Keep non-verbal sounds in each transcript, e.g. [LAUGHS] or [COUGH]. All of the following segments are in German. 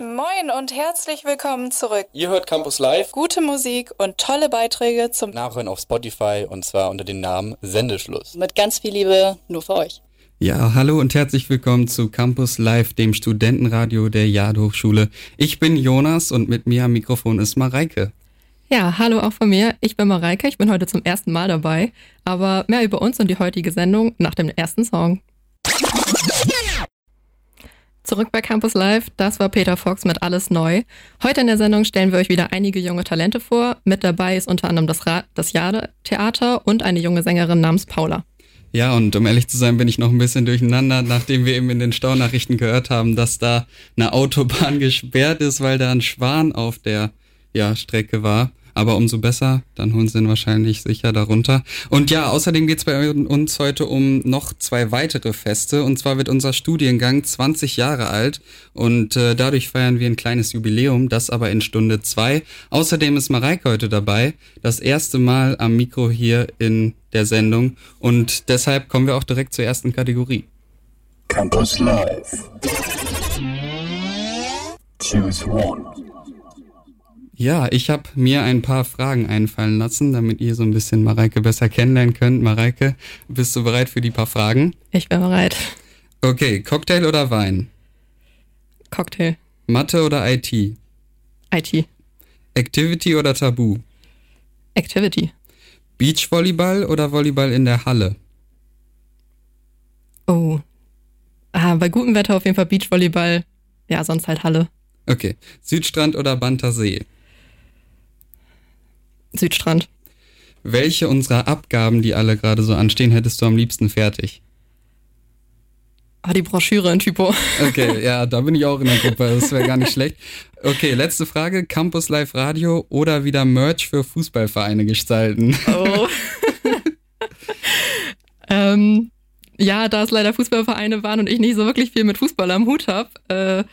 Moin. Moin und herzlich willkommen zurück. Ihr hört Campus Live. Gute Musik und tolle Beiträge zum Nachhören auf Spotify und zwar unter dem Namen Sendeschluss. Mit ganz viel Liebe nur für euch. Ja, hallo und herzlich willkommen zu Campus Live, dem Studentenradio der Yard Hochschule. Ich bin Jonas und mit mir am Mikrofon ist Mareike. Ja, hallo auch von mir. Ich bin Mareike, ich bin heute zum ersten Mal dabei. Aber mehr über uns und die heutige Sendung nach dem ersten Song. Zurück bei Campus Live, das war Peter Fox mit Alles Neu. Heute in der Sendung stellen wir euch wieder einige junge Talente vor. Mit dabei ist unter anderem das, Ra das Jade-Theater und eine junge Sängerin namens Paula. Ja, und um ehrlich zu sein, bin ich noch ein bisschen durcheinander, nachdem wir eben in den Staunachrichten gehört haben, dass da eine Autobahn [LAUGHS] gesperrt ist, weil da ein Schwan auf der ja, Strecke war. Aber umso besser, dann holen sie ihn wahrscheinlich sicher darunter. Und ja, außerdem geht's bei uns heute um noch zwei weitere Feste. Und zwar wird unser Studiengang 20 Jahre alt und äh, dadurch feiern wir ein kleines Jubiläum, das aber in Stunde zwei. Außerdem ist Mareike heute dabei, das erste Mal am Mikro hier in der Sendung. Und deshalb kommen wir auch direkt zur ersten Kategorie. Campus Live. Choose one. Ja, ich habe mir ein paar Fragen einfallen lassen, damit ihr so ein bisschen Mareike besser kennenlernen könnt. Mareike, bist du bereit für die paar Fragen? Ich bin bereit. Okay, Cocktail oder Wein? Cocktail. Mathe oder IT? IT. Activity oder Tabu? Activity. Beachvolleyball oder Volleyball in der Halle? Oh. Ah, bei gutem Wetter auf jeden Fall Beachvolleyball. Ja, sonst halt Halle. Okay. Südstrand oder Banter See? Südstrand. Welche unserer Abgaben, die alle gerade so anstehen, hättest du am liebsten fertig? Ah, die Broschüre in Typo. Okay, [LAUGHS] ja, da bin ich auch in der Gruppe. Das wäre gar nicht schlecht. Okay, letzte Frage. Campus Live Radio oder wieder Merch für Fußballvereine gestalten? Oh. [LAUGHS] ähm, ja, da es leider Fußballvereine waren und ich nicht so wirklich viel mit Fußball am Hut habe, äh,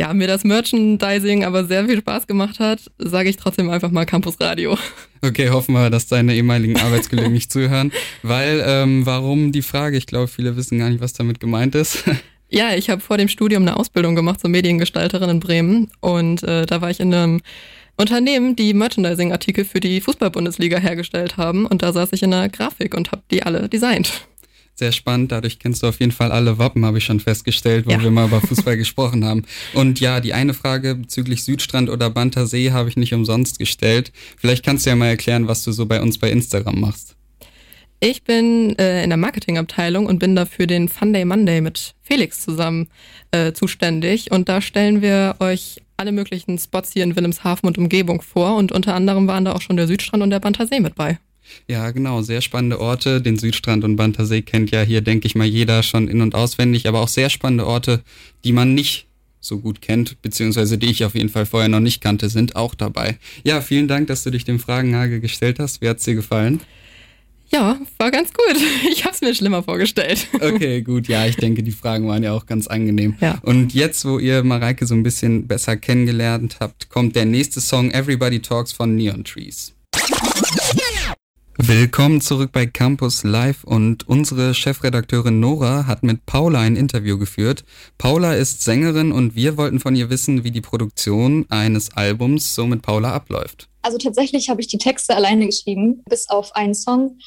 ja, mir das Merchandising aber sehr viel Spaß gemacht hat, sage ich trotzdem einfach mal Campus Radio. Okay, hoffen wir, dass deine ehemaligen [LAUGHS] Arbeitskollegen nicht zuhören. Weil, ähm, warum die Frage? Ich glaube, viele wissen gar nicht, was damit gemeint ist. [LAUGHS] Ja, ich habe vor dem Studium eine Ausbildung gemacht zur Mediengestalterin in Bremen und äh, da war ich in einem Unternehmen, die Merchandising-Artikel für die Fußball-Bundesliga hergestellt haben und da saß ich in der Grafik und habe die alle designt sehr spannend. Dadurch kennst du auf jeden Fall alle Wappen, habe ich schon festgestellt, wo ja. wir mal über [LAUGHS] Fußball gesprochen haben. Und ja, die eine Frage bezüglich Südstrand oder Banter See habe ich nicht umsonst gestellt. Vielleicht kannst du ja mal erklären, was du so bei uns bei Instagram machst. Ich bin äh, in der Marketingabteilung und bin dafür den Fun Day Monday mit Felix zusammen äh, zuständig. Und da stellen wir euch alle möglichen Spots hier in Wilhelmshaven und Umgebung vor. Und unter anderem waren da auch schon der Südstrand und der Banter See mit bei. Ja, genau, sehr spannende Orte. Den Südstrand und Bantersee kennt ja hier, denke ich mal, jeder schon in- und auswendig, aber auch sehr spannende Orte, die man nicht so gut kennt, beziehungsweise die ich auf jeden Fall vorher noch nicht kannte, sind auch dabei. Ja, vielen Dank, dass du dich dem Fragenhagel gestellt hast. Wie hat's dir gefallen? Ja, war ganz gut. [LAUGHS] Ich habe es mir schlimmer vorgestellt. [LAUGHS] Okay, gut. Ja, ich denke, die Fragen waren ja auch ganz angenehm. Ja. Und jetzt, wo ihr Mareike so ein bisschen besser kennengelernt habt, kommt der nächste Song Everybody Talks von Neon Trees. Willkommen zurück bei Campus Live und unsere Chefredakteurin Nora hat mit Paula ein Interview geführt. Paula ist Sängerin und wir wollten von ihr wissen, wie die Produktion eines Albums so mit Paula abläuft. Also tatsächlich habe ich die Texte alleine geschrieben, bis auf einen Song.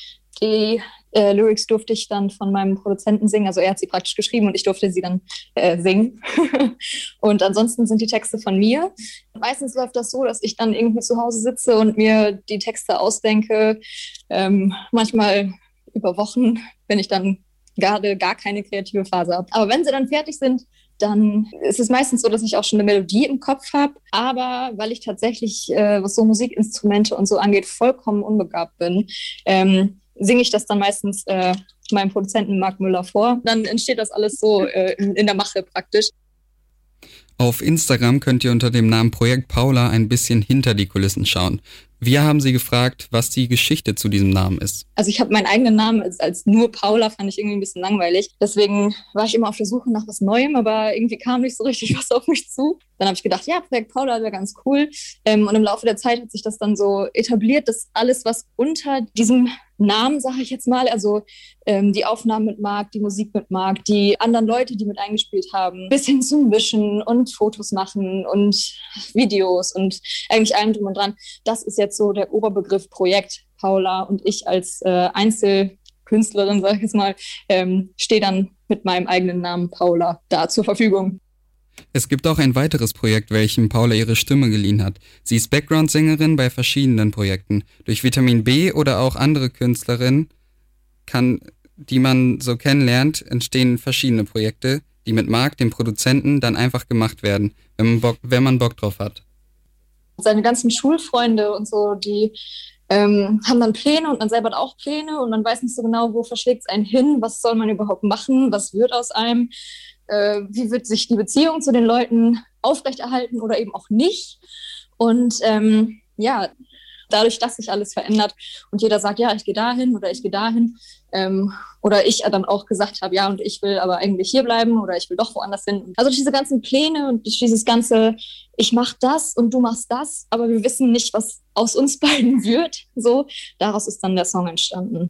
Die äh, Lyrics durfte ich dann von meinem Produzenten singen. Also er hat sie praktisch geschrieben und ich durfte sie dann äh, singen. [LAUGHS] und ansonsten sind die Texte von mir. Meistens läuft das so, dass ich dann irgendwie zu Hause sitze und mir die Texte ausdenke. Ähm, manchmal über Wochen, wenn ich dann gerade gar keine kreative Phase habe. Aber wenn sie dann fertig sind, dann ist es meistens so, dass ich auch schon eine Melodie im Kopf habe. Aber weil ich tatsächlich, äh, was so Musikinstrumente und so angeht, vollkommen unbegabt bin, ähm, singe ich das dann meistens äh, meinem Produzenten Marc Müller vor. Dann entsteht das alles so äh, in, in der Mache praktisch. Auf Instagram könnt ihr unter dem Namen Projekt Paula ein bisschen hinter die Kulissen schauen. Wir haben sie gefragt, was die Geschichte zu diesem Namen ist. Also ich habe meinen eigenen Namen als, als, nur Paula, fand ich irgendwie ein bisschen langweilig. Deswegen war ich immer auf der Suche nach was Neuem, aber irgendwie kam nicht so richtig [LAUGHS] was auf mich zu. Dann habe ich gedacht, ja, Projekt Paula wäre ganz cool. Ähm, und im Laufe der Zeit hat sich das dann so etabliert, dass alles, was unter diesem Namen, sage ich jetzt mal, also ähm, die Aufnahmen mit Marc, die Musik mit Marc, die anderen Leute, die mit eingespielt haben, bis hin zum Mischen und Fotos machen und Videos und eigentlich allem drum und dran. Das ist jetzt so der Oberbegriff Projekt Paula und ich als äh, Einzelkünstlerin, sage ich jetzt mal, ähm, stehe dann mit meinem eigenen Namen Paula da zur Verfügung. Es gibt auch ein weiteres Projekt, welchem Paula ihre Stimme geliehen hat. Sie ist Background-Sängerin bei verschiedenen Projekten. Durch Vitamin B oder auch andere Künstlerinnen kann, die man so kennenlernt, entstehen verschiedene Projekte, die mit Marc, dem Produzenten, dann einfach gemacht werden, wenn man Bock, wenn man Bock drauf hat. Seine ganzen Schulfreunde und so, die ähm, haben dann Pläne und man selber hat auch Pläne und man weiß nicht so genau, wo verschlägt es einen hin, was soll man überhaupt machen, was wird aus einem äh, wie wird sich die Beziehung zu den Leuten aufrechterhalten oder eben auch nicht. Und ähm, ja, dadurch, dass sich alles verändert und jeder sagt, ja, ich gehe dahin oder ich gehe dahin, ähm, oder ich dann auch gesagt habe, ja, und ich will aber eigentlich hier bleiben oder ich will doch woanders hin. Also diese ganzen Pläne und dieses ganze, ich mache das und du machst das, aber wir wissen nicht, was aus uns [LAUGHS] beiden wird. So, daraus ist dann der Song entstanden.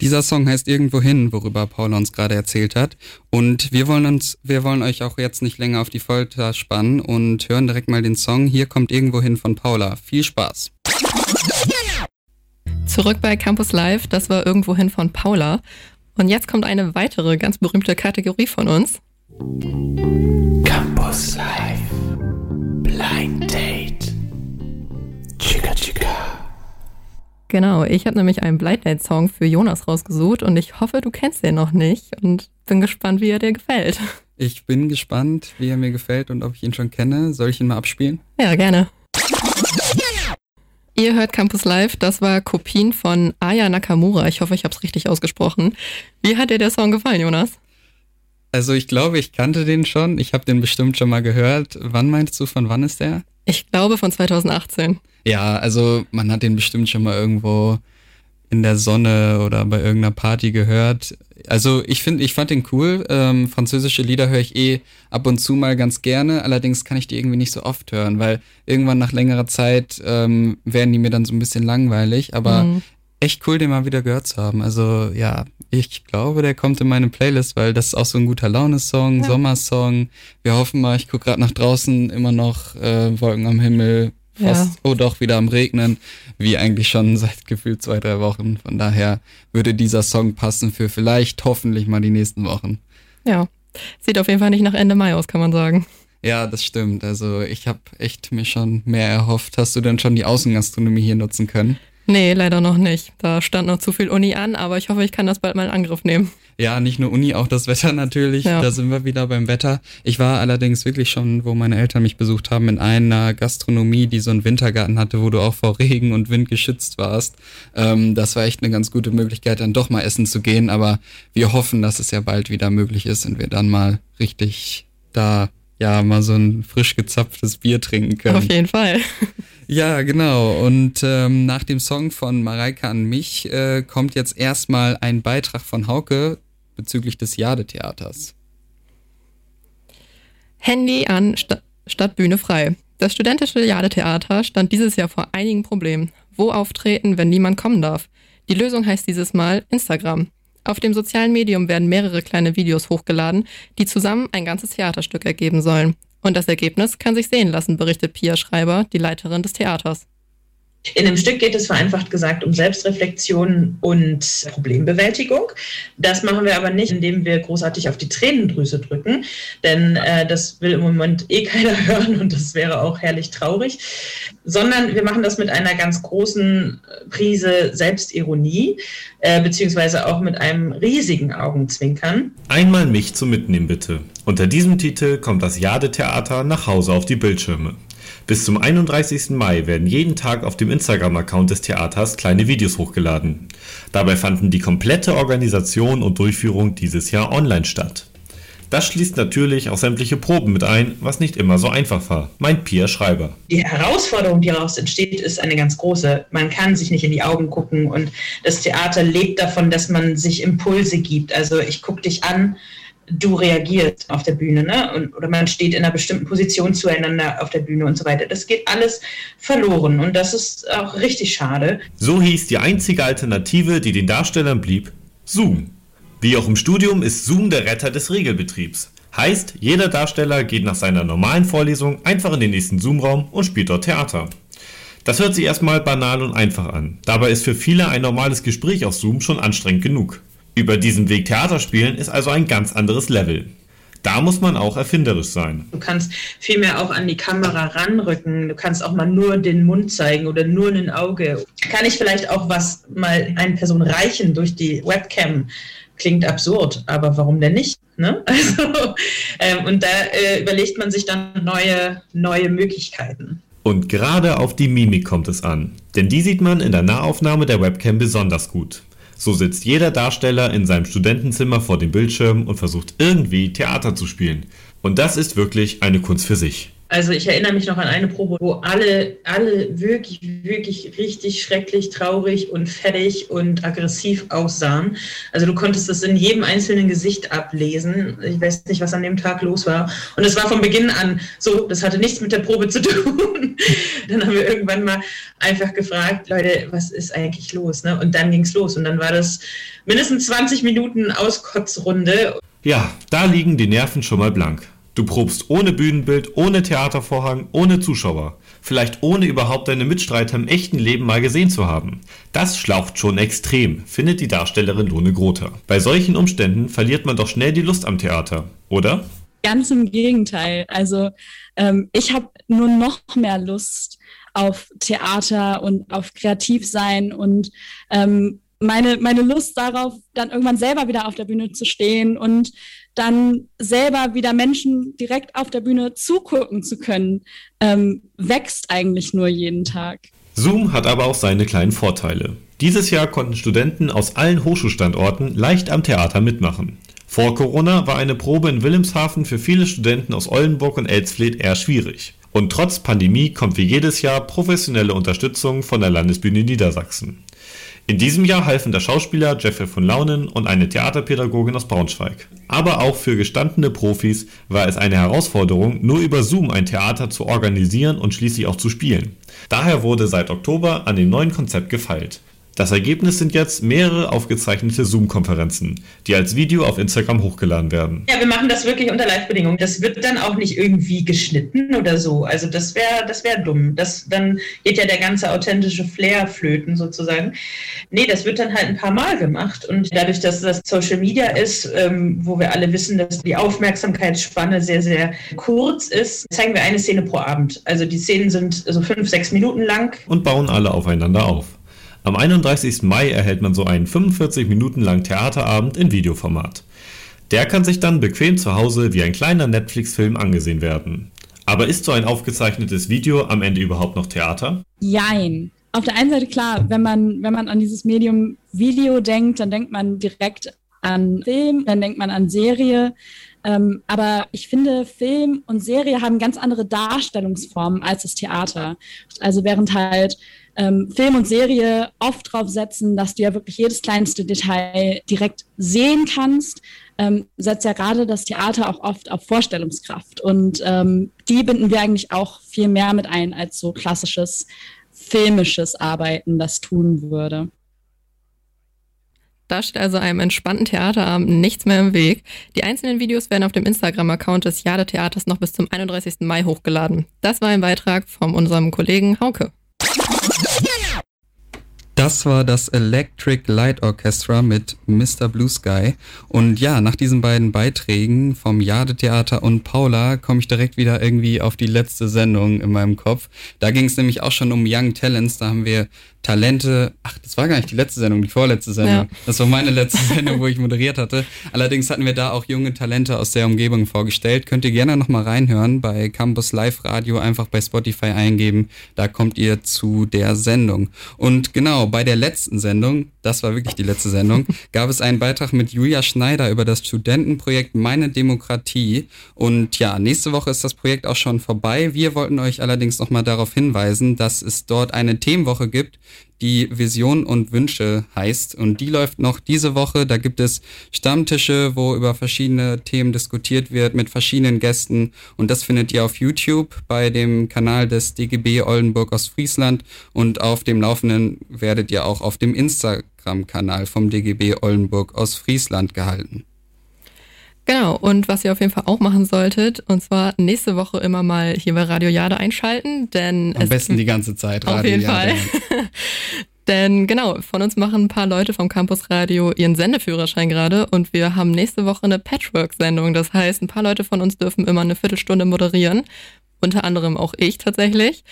Dieser Song heißt Irgendwo hin, worüber Paula uns gerade erzählt hat. Und wir wollen uns, wir wollen euch auch jetzt nicht länger auf die Folter spannen und hören direkt mal den Song. Hier kommt Irgendwo hin von Paula. Viel Spaß. Zurück bei Campus Live, das war Irgendwo hin von Paula. Und jetzt kommt eine weitere ganz berühmte Kategorie von uns. Campus Live. Blind Date. Chica Chica. Genau, ich habe nämlich einen Blind Date Song für Jonas rausgesucht und ich hoffe, du kennst den noch nicht und bin gespannt, wie er dir gefällt. Ich bin gespannt, wie er mir gefällt und ob ich ihn schon kenne. Soll ich ihn mal abspielen? Ja, gerne. Ihr hört Campus Live, das war Kopien von Aya Nakamura. Ich hoffe, ich habe es richtig ausgesprochen. Wie hat dir der Song gefallen, Jonas? Also ich glaube, ich kannte den schon. Ich habe den bestimmt schon mal gehört. Wann meinst du, von wann ist der? Ich glaube von 2018. Ja, also man hat den bestimmt schon mal irgendwo in der Sonne oder bei irgendeiner Party gehört. Also ich finde, ich fand den cool. Ähm, französische Lieder höre ich eh ab und zu mal ganz gerne. Allerdings kann ich die irgendwie nicht so oft hören, weil irgendwann nach längerer Zeit ähm, werden die mir dann so ein bisschen langweilig. Aber mhm. echt cool, den mal wieder gehört zu haben. Also ja, ich glaube, der kommt in meine Playlist, weil das ist auch so ein guter Laune-Song, ja. Sommersong. Wir hoffen mal, ich gucke gerade nach draußen, immer noch äh, Wolken am Himmel, fast, ja. oh doch, wieder am Regnen, wie eigentlich schon [LAUGHS] seit gefühlt zwei, drei Wochen. Von daher würde dieser Song passen für vielleicht, hoffentlich mal die nächsten Wochen. Ja, sieht auf jeden Fall nicht nach Ende Mai aus, kann man sagen. Ja, das stimmt. Also ich habe echt mir schon mehr erhofft. Hast du denn schon die Außengastronomie hier nutzen können? Nee, leider noch nicht. Da stand noch zu viel Uni an, aber ich hoffe, ich kann das bald mal in Angriff nehmen. Ja, nicht nur Uni, auch das Wetter natürlich. Ja. Da sind wir wieder beim Wetter. Ich war allerdings wirklich schon, wo meine Eltern mich besucht haben, in einer Gastronomie, die so einen Wintergarten hatte, wo du auch vor Regen und Wind geschützt warst. Ähm, das war echt eine ganz gute Möglichkeit, dann doch mal essen zu gehen. Aber wir hoffen, dass es ja bald wieder möglich ist und wir dann mal richtig da ja mal so ein frisch gezapftes Bier trinken können. Auf jeden Fall. Ja, genau. Und ähm, nach dem Song von Mareike an mich äh, kommt jetzt erstmal ein Beitrag von Hauke bezüglich des Jade-Theaters. Handy an St statt Bühne frei. Das studentische Jade-Theater stand dieses Jahr vor einigen Problemen. Wo auftreten, wenn niemand kommen darf? Die Lösung heißt dieses Mal Instagram. Auf dem sozialen Medium werden mehrere kleine Videos hochgeladen, die zusammen ein ganzes Theaterstück ergeben sollen. Und das Ergebnis kann sich sehen lassen, berichtet Pia Schreiber, die Leiterin des Theaters. In dem Stück geht es vereinfacht gesagt um Selbstreflexion und Problembewältigung. Das machen wir aber nicht, indem wir großartig auf die Tränendrüse drücken, denn äh, das will im Moment eh keiner [LAUGHS] hören und das wäre auch herrlich traurig, sondern wir machen das mit einer ganz großen Prise Selbstironie, äh, beziehungsweise auch mit einem riesigen Augenzwinkern. Einmal mich zum Mitnehmen bitte. Unter diesem Titel kommt das Jade-Theater nach Hause auf die Bildschirme. Bis zum 31. Mai werden jeden Tag auf dem Instagram-Account des Theaters kleine Videos hochgeladen. Dabei fanden die komplette Organisation und Durchführung dieses Jahr online statt. Das schließt natürlich auch sämtliche Proben mit ein, was nicht immer so einfach war, meint Pia Schreiber. Die Herausforderung, die daraus entsteht, ist eine ganz große. Man kann sich nicht in die Augen gucken und das Theater lebt davon, dass man sich Impulse gibt. Also ich gucke dich an, du reagierst auf der Bühne, ne? Und, oder man steht in einer bestimmten Position zueinander auf der Bühne und so weiter. Das geht alles verloren und das ist auch richtig schade. So hieß die einzige Alternative, die den Darstellern blieb, Zoom. Wie auch im Studium ist Zoom der Retter des Regelbetriebs. Heißt, jeder Darsteller geht nach seiner normalen Vorlesung einfach in den nächsten Zoom-Raum und spielt dort Theater. Das hört sich erstmal banal und einfach an. Dabei ist für viele ein normales Gespräch auf Zoom schon anstrengend genug. Über diesen Weg Theater spielen ist also ein ganz anderes Level. Da muss man auch erfinderisch sein. Du kannst viel mehr auch an die Kamera ranrücken. Du kannst auch mal nur den Mund zeigen oder nur ein Auge. Kann ich vielleicht auch was mal eine Person reichen durch die Webcam? klingt absurd, aber warum denn nicht? Ne? [LAUGHS] Also, ähm, und da äh, überlegt man sich dann neue, neue Möglichkeiten. Und gerade auf die Mimik kommt es an, denn die sieht man in der Nahaufnahme der Webcam besonders gut. So sitzt jeder Darsteller in seinem Studentenzimmer vor dem Bildschirm und versucht irgendwie Theater zu spielen. Und das ist wirklich eine Kunst für sich. Also ich erinnere mich noch an eine Probe, wo alle, alle wirklich, wirklich richtig schrecklich, traurig und fertig und aggressiv aussahen. Also du konntest das in jedem einzelnen Gesicht ablesen. Ich weiß nicht, was an dem Tag los war. Und es war von Beginn an so, das hatte nichts mit der Probe zu tun. [LAUGHS] dann haben wir irgendwann mal einfach gefragt, Leute, was ist eigentlich los? Ne? Und dann ging es los. Und dann war das mindestens 20 Minuten Auskotzrunde. Ja, da liegen die Nerven schon mal blank. Du probst ohne Bühnenbild, ohne Theatervorhang, ohne Zuschauer. Vielleicht ohne überhaupt deine Mitstreiter im echten Leben mal gesehen zu haben. Das schlaucht schon extrem, findet die Darstellerin Lone Grother. Bei solchen Umständen verliert man doch schnell die Lust am Theater, oder? Ganz im Gegenteil. Also ähm, ich habe nur noch mehr Lust auf Theater und auf Kreativsein und ähm, meine, meine Lust darauf, dann irgendwann selber wieder auf der Bühne zu stehen und dann selber wieder Menschen direkt auf der Bühne zugucken zu können, ähm, wächst eigentlich nur jeden Tag. Zoom hat aber auch seine kleinen Vorteile. Dieses Jahr konnten Studenten aus allen Hochschulstandorten leicht am Theater mitmachen. Vor Corona war eine Probe in Wilhelmshaven für viele Studenten aus Oldenburg und Elsfleth eher schwierig. Und trotz Pandemie kommt wie jedes Jahr professionelle Unterstützung von der Landesbühne Niedersachsen. In diesem Jahr halfen der Schauspieler Jeffrey von Launen und eine Theaterpädagogin aus Braunschweig. Aber auch für gestandene Profis war es eine Herausforderung, nur über Zoom ein Theater zu organisieren und schließlich auch zu spielen. Daher wurde seit Oktober an dem neuen Konzept gefeilt. Das Ergebnis sind jetzt mehrere aufgezeichnete Zoom-Konferenzen, die als Video auf Instagram hochgeladen werden. Ja, wir machen das wirklich unter Live-Bedingungen. Das wird dann auch nicht irgendwie geschnitten oder so. Also das wäre das wär dumm. Das, dann geht ja der ganze authentische Flair flöten sozusagen. Nee, das wird dann halt ein paar Mal gemacht. Und dadurch, dass das Social Media ist, ähm, wo wir alle wissen, dass die Aufmerksamkeitsspanne sehr, sehr kurz ist, zeigen wir eine Szene pro Abend. Also die Szenen sind so fünf, sechs Minuten lang. Und bauen alle aufeinander auf. Am 31. Mai erhält man so einen 45 Minuten langen Theaterabend in Videoformat. Der kann sich dann bequem zu Hause wie ein kleiner Netflix-Film angesehen werden. Aber ist so ein aufgezeichnetes Video am Ende überhaupt noch Theater? Jein. Auf der einen Seite klar, wenn man, wenn man an dieses Medium Video denkt, dann denkt man direkt an Film, dann denkt man an Serie. Ähm, aber ich finde, Film und Serie haben ganz andere Darstellungsformen als das Theater. Also während halt ähm, Film und Serie oft drauf setzen, dass du ja wirklich jedes kleinste Detail direkt sehen kannst, ähm, setzt ja gerade das Theater auch oft auf Vorstellungskraft. Und ähm, die binden wir eigentlich auch viel mehr mit ein, als so klassisches filmisches Arbeiten das tun würde. Da steht also einem entspannten Theaterabend nichts mehr im Weg. Die einzelnen Videos werden auf dem Instagram-Account des Jade Theaters noch bis zum 31. Mai hochgeladen. Das war ein Beitrag von unserem Kollegen Hauke. Das war das Electric Light Orchestra mit Mr. Blue Sky. Und ja, nach diesen beiden Beiträgen vom Jade Theater und Paula komme ich direkt wieder irgendwie auf die letzte Sendung in meinem Kopf. Da ging es nämlich auch schon um Young Talents. Da haben wir Talente. Ach, das war gar nicht die letzte Sendung, die vorletzte Sendung. Ja. Das war meine letzte [LAUGHS] Sendung, wo ich moderiert hatte. Allerdings hatten wir da auch junge Talente aus der Umgebung vorgestellt. Könnt ihr gerne nochmal reinhören bei Campus Live Radio, einfach bei Spotify eingeben. Da kommt ihr zu der Sendung. Und genau, bei der letzten Sendung, das war wirklich die letzte Sendung, [LAUGHS] gab es einen Beitrag mit Julia Schneider über das Studentenprojekt Meine Demokratie. Und ja, nächste Woche ist das Projekt auch schon vorbei. Wir wollten euch allerdings nochmal darauf hinweisen, dass es dort eine Themenwoche gibt, die Vision und Wünsche heißt. Und die läuft noch diese Woche. Da gibt es Stammtische, wo über verschiedene Themen diskutiert wird mit verschiedenen Gästen. Und das findet ihr auf YouTube bei dem Kanal des DGB Oldenburg aus Friesland. Und auf dem Laufenden werdet ihr auch auf dem Instagram-Kanal vom DGB Oldenburg aus Friesland gehalten. Genau, und was ihr auf jeden Fall auch machen solltet, und zwar nächste Woche immer mal hier bei Radio Jade einschalten, denn Am besten die ganze Zeit Radio Auf jeden Jade. Fall. [LAUGHS] denn genau, von uns machen ein paar Leute vom Campus Radio ihren Sendeführerschein gerade und wir haben nächste Woche eine Patchwork-Sendung. Das heißt, ein paar Leute von uns dürfen immer eine Viertelstunde moderieren, unter anderem auch ich tatsächlich.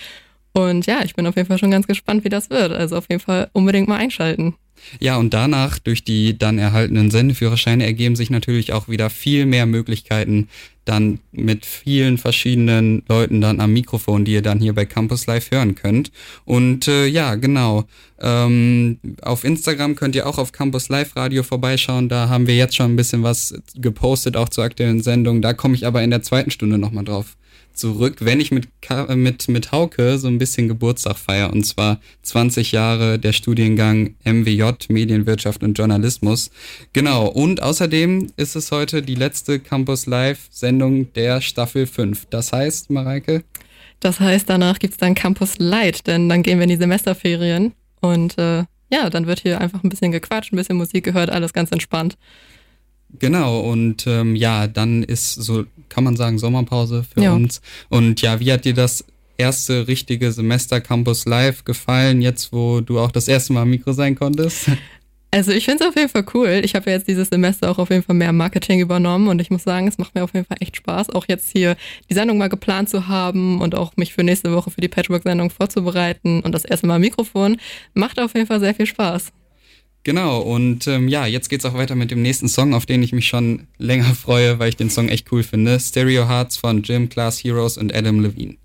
Und ja, ich bin auf jeden Fall schon ganz gespannt, wie das wird. Also auf jeden Fall unbedingt mal einschalten. Ja, und danach, durch die dann erhaltenen Sendeführerscheine, ergeben sich natürlich auch wieder viel mehr Möglichkeiten, dann mit vielen verschiedenen Leuten dann am Mikrofon, die ihr dann hier bei Campus Live hören könnt. Und äh, ja, genau. Ähm, auf Instagram könnt ihr auch auf Campus Live Radio vorbeischauen. Da haben wir jetzt schon ein bisschen was gepostet, auch zur aktuellen Sendung. Da komme ich aber in der zweiten Stunde nochmal drauf zurück, wenn ich mit, mit, mit Hauke so ein bisschen Geburtstag feiere. Und zwar 20 Jahre der Studiengang MWJ, Medienwirtschaft und Journalismus. Genau. Und außerdem ist es heute die letzte Campus Live Sendung der Staffel 5. Das heißt, Mareike? Das heißt, danach gibt es dann Campus Light, denn dann gehen wir in die Semesterferien. Und äh, ja, dann wird hier einfach ein bisschen gequatscht, ein bisschen Musik gehört, alles ganz entspannt. Genau, und ähm, ja, dann ist so, kann man sagen, Sommerpause für ja. uns. Und ja, wie hat dir das erste richtige Semester Campus Live gefallen, jetzt wo du auch das erste Mal am Mikro sein konntest? [LAUGHS] Also ich finde es auf jeden Fall cool. Ich habe ja jetzt dieses Semester auch auf jeden Fall mehr Marketing übernommen und ich muss sagen, es macht mir auf jeden Fall echt Spaß, auch jetzt hier die Sendung mal geplant zu haben und auch mich für nächste Woche für die Patchwork-Sendung vorzubereiten und das erste Mal Mikrofon. Macht auf jeden Fall sehr viel Spaß. Genau, und ähm, ja, jetzt geht's auch weiter mit dem nächsten Song, auf den ich mich schon länger freue, weil ich den Song echt cool finde. Stereo Hearts von Jim Class Heroes und Adam Levine.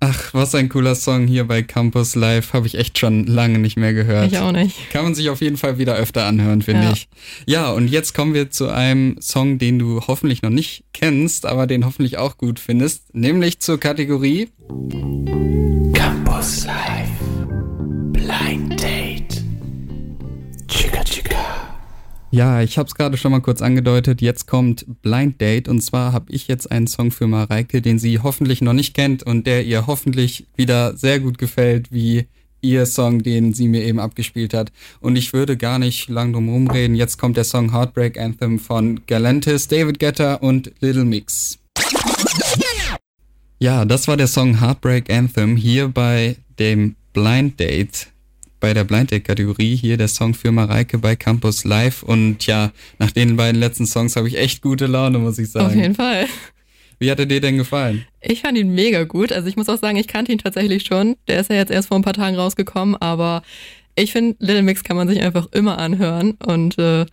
Ach, was ein cooler Song hier bei Campus Live. Habe ich echt schon lange nicht mehr gehört. Ich auch nicht. Kann man sich auf jeden Fall wieder öfter anhören, finde ja. ich. Ja, und jetzt kommen wir zu einem Song, den du hoffentlich noch nicht kennst, aber den hoffentlich auch gut findest, nämlich zur Kategorie Campus Live Blind Date. Chica Chica. Ja, ich habe es gerade schon mal kurz angedeutet. Jetzt kommt Blind Date und zwar habe ich jetzt einen Song für Mareike, den sie hoffentlich noch nicht kennt und der ihr hoffentlich wieder sehr gut gefällt, wie ihr Song, den sie mir eben abgespielt hat. Und ich würde gar nicht lang drum rumreden. Jetzt kommt der Song Heartbreak Anthem von Galantis, David Guetta und Little Mix. Ja, das war der Song Heartbreak Anthem hier bei dem Blind Date bei der Blind Date-Kategorie hier der Song für Mareike bei Campus Live. Und ja, nach den beiden letzten Songs habe ich echt gute Laune, muss ich sagen. Auf jeden Fall. Wie hat er dir denn gefallen? Ich fand ihn mega gut. Also ich muss auch sagen, ich kannte ihn tatsächlich schon. Der ist ja jetzt erst vor ein paar Tagen rausgekommen, aber ich finde, Little Mix kann man sich einfach immer anhören. Und äh,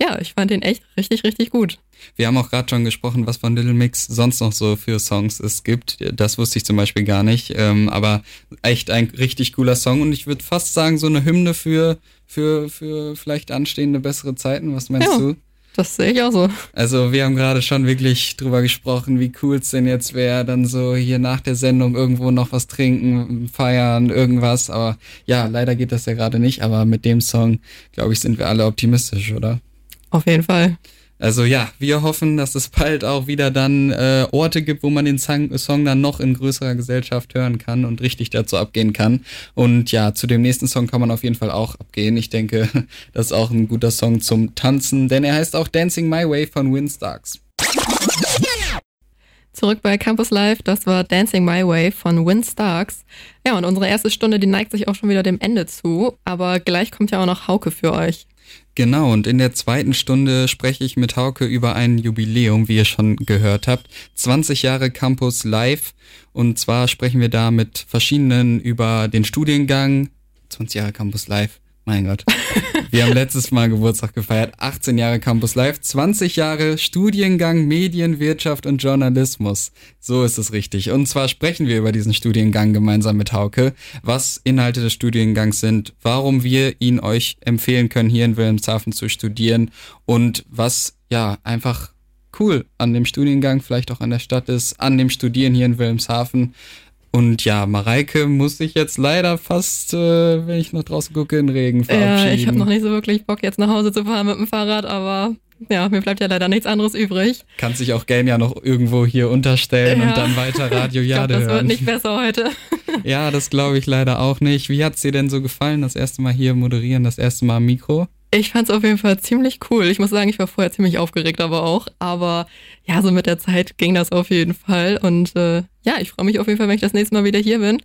ja, ich fand ihn echt richtig, richtig gut. Wir haben auch gerade schon gesprochen, was von Little Mix sonst noch so für Songs es gibt. Das wusste ich zum Beispiel gar nicht. Ähm, aber echt ein richtig cooler Song und ich würde fast sagen, so eine Hymne für, für, für vielleicht anstehende bessere Zeiten. Was meinst ja. du? Das sehe ich auch so. Also wir haben gerade schon wirklich drüber gesprochen, wie cool es denn jetzt wäre, dann so hier nach der Sendung irgendwo noch was trinken, feiern, irgendwas. Aber ja, leider geht das ja gerade nicht. Aber mit dem Song, glaube ich, sind wir alle optimistisch, oder? Auf jeden Fall. Also ja, wir hoffen, dass es bald auch wieder dann äh, Orte gibt, wo man den Song, Song dann noch in größerer Gesellschaft hören kann und richtig dazu abgehen kann. Und ja, zu dem nächsten Song kann man auf jeden Fall auch abgehen. Ich denke, [LAUGHS] das ist auch ein guter Song zum Tanzen, denn er heißt auch Dancing My Way von Winstarks. Zurück bei Campus Live, das war Dancing My Way von Win Starks. Ja, und unsere erste Stunde, die neigt sich auch schon wieder dem Ende zu, aber gleich kommt ja auch noch Hauke für euch. Genau, und in der zweiten Stunde spreche ich mit Hauke über ein Jubiläum, wie ihr schon gehört habt. 20 Jahre Campus Live. Und zwar sprechen wir da mit verschiedenen über den Studiengang. 20 Jahre Campus Live. Mein Gott. Wir haben letztes Mal Geburtstag gefeiert. 18 Jahre Campus Live, 20 Jahre Studiengang Medienwirtschaft und Journalismus. So ist es richtig. Und zwar sprechen wir über diesen Studiengang gemeinsam mit Hauke, was Inhalte des Studiengangs sind, warum wir ihn euch empfehlen können, hier in Wilhelmshaven zu studieren und was ja einfach cool an dem Studiengang, vielleicht auch an der Stadt ist, an dem Studieren hier in Wilhelmshaven. Und ja, Mareike muss sich jetzt leider fast, äh, wenn ich noch draußen gucke, in Regen verabschieden. Ja, ich habe noch nicht so wirklich Bock, jetzt nach Hause zu fahren mit dem Fahrrad, aber ja, mir bleibt ja leider nichts anderes übrig. Kannst dich auch gern ja noch irgendwo hier unterstellen Ja. und dann weiter Radio Jade das hören. wird nicht besser heute. [LAUGHS] Ja, das glaube ich leider auch nicht. Wie hat's dir denn so gefallen, das erste Mal hier moderieren, das erste Mal am Mikro? Ich fand's auf jeden Fall ziemlich cool. Ich muss sagen, ich war vorher ziemlich aufgeregt, aber auch. Aber ja, so mit der Zeit ging das auf jeden Fall. Und äh, ja, ich freue mich auf jeden Fall, wenn ich das nächste Mal wieder hier bin.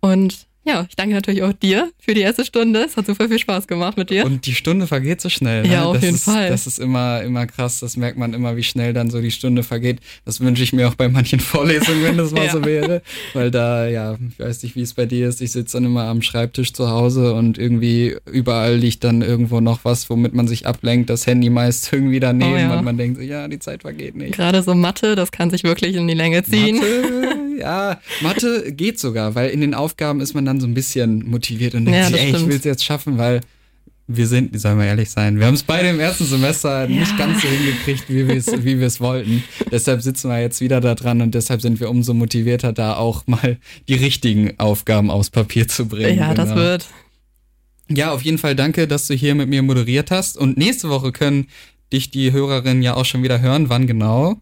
Und ja, ich danke natürlich auch dir für die erste Stunde. Es hat super viel Spaß gemacht mit dir. Und die Stunde vergeht so schnell. Ne? Ja, auf das jeden ist, Fall. Das ist immer, immer krass. Das merkt man immer, wie schnell dann so die Stunde vergeht. Das wünsche ich mir auch bei manchen [LAUGHS] Vorlesungen, wenn das mal Ja. so wäre. Weil da, ja, ich weiß nicht, wie es bei dir ist. Ich sitze dann immer am Schreibtisch zu Hause und irgendwie überall liegt dann irgendwo noch was, womit man sich ablenkt. Das Handy meist irgendwie daneben Oh ja. und man denkt so, ja, die Zeit vergeht nicht. Gerade so Mathe, das kann sich wirklich in die Länge ziehen. Mathe, [LAUGHS] ja, Mathe geht sogar, weil in den Aufgaben ist man dann so ein bisschen motiviert und denkt Ja, sich, das ey, ich will es jetzt schaffen, weil wir sind, sollen wir ehrlich sein, wir haben es beide im ersten Semester nicht ganz so hingekriegt, wie wir es wie wollten. deshalb sitzen wir jetzt wieder da dran und deshalb sind wir umso motivierter, da auch mal die richtigen Aufgaben aufs Papier zu bringen. Ja, das Genau. wird. Ja, auf jeden Fall danke, dass du hier mit mir moderiert hast. Und nächste Woche können dich die Hörerinnen ja auch schon wieder hören. Wann genau?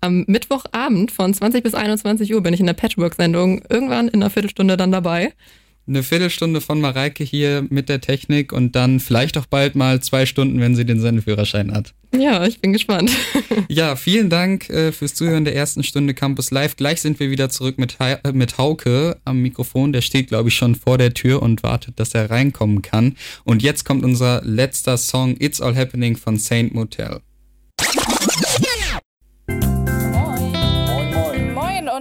Am Mittwochabend von 20 bis 21 Uhr bin ich in der Patchwork-Sendung irgendwann in einer Viertelstunde dann dabei. eine Viertelstunde von Mareike hier mit der Technik und dann vielleicht auch bald mal zwei Stunden, wenn sie den Sendeführerschein hat. Ja, ich bin gespannt. [LAUGHS] Ja, vielen Dank äh, fürs Zuhören der ersten Stunde Campus Live. Gleich sind wir wieder zurück mit, Hei- äh, mit Hauke am Mikrofon. Der steht, glaube ich, schon vor der Tür und wartet, dass er reinkommen kann. Und jetzt kommt unser letzter Song It's All Happening von Saint Motel.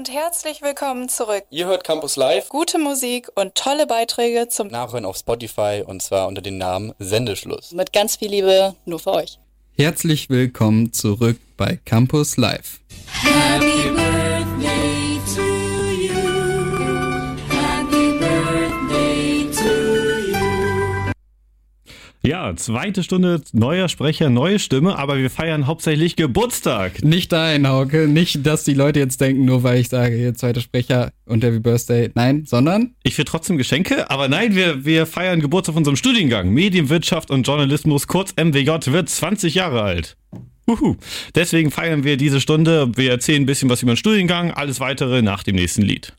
Und herzlich willkommen zurück. Ihr hört Campus Live. Gute Musik und tolle Beiträge zum Nachhören auf Spotify und zwar unter dem Namen Sendeschluss. mit ganz viel Liebe nur für euch. Herzlich willkommen zurück bei Campus Live. Happy birthday Ja, zweite Stunde, neuer Sprecher, neue Stimme, aber wir feiern hauptsächlich Geburtstag. Nicht dein, Hauke. Nicht, dass die Leute jetzt denken, nur weil ich sage, hier zweiter Sprecher und Happy Birthday. Nein, sondern Ich will trotzdem Geschenke, aber nein, wir, wir feiern Geburtstag von unserem Studiengang. Medienwirtschaft und Journalismus, kurz MWJ, wird 20 Jahre alt. Uhu. Deswegen feiern wir diese Stunde. Wir erzählen ein bisschen was über den Studiengang, alles weitere nach dem nächsten Lied.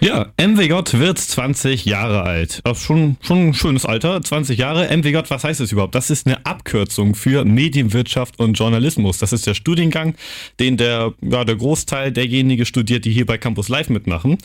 Ja, MWJ wird 20 Jahre alt. Das ist schon, schon ein schönes Alter. 20 Jahre. MWJ, was heißt das überhaupt? Das ist eine Abkürzung für Medienwirtschaft und Journalismus. Das ist der Studiengang, den der, ja, der Großteil derjenige studiert, die hier bei Campus Live mitmachen.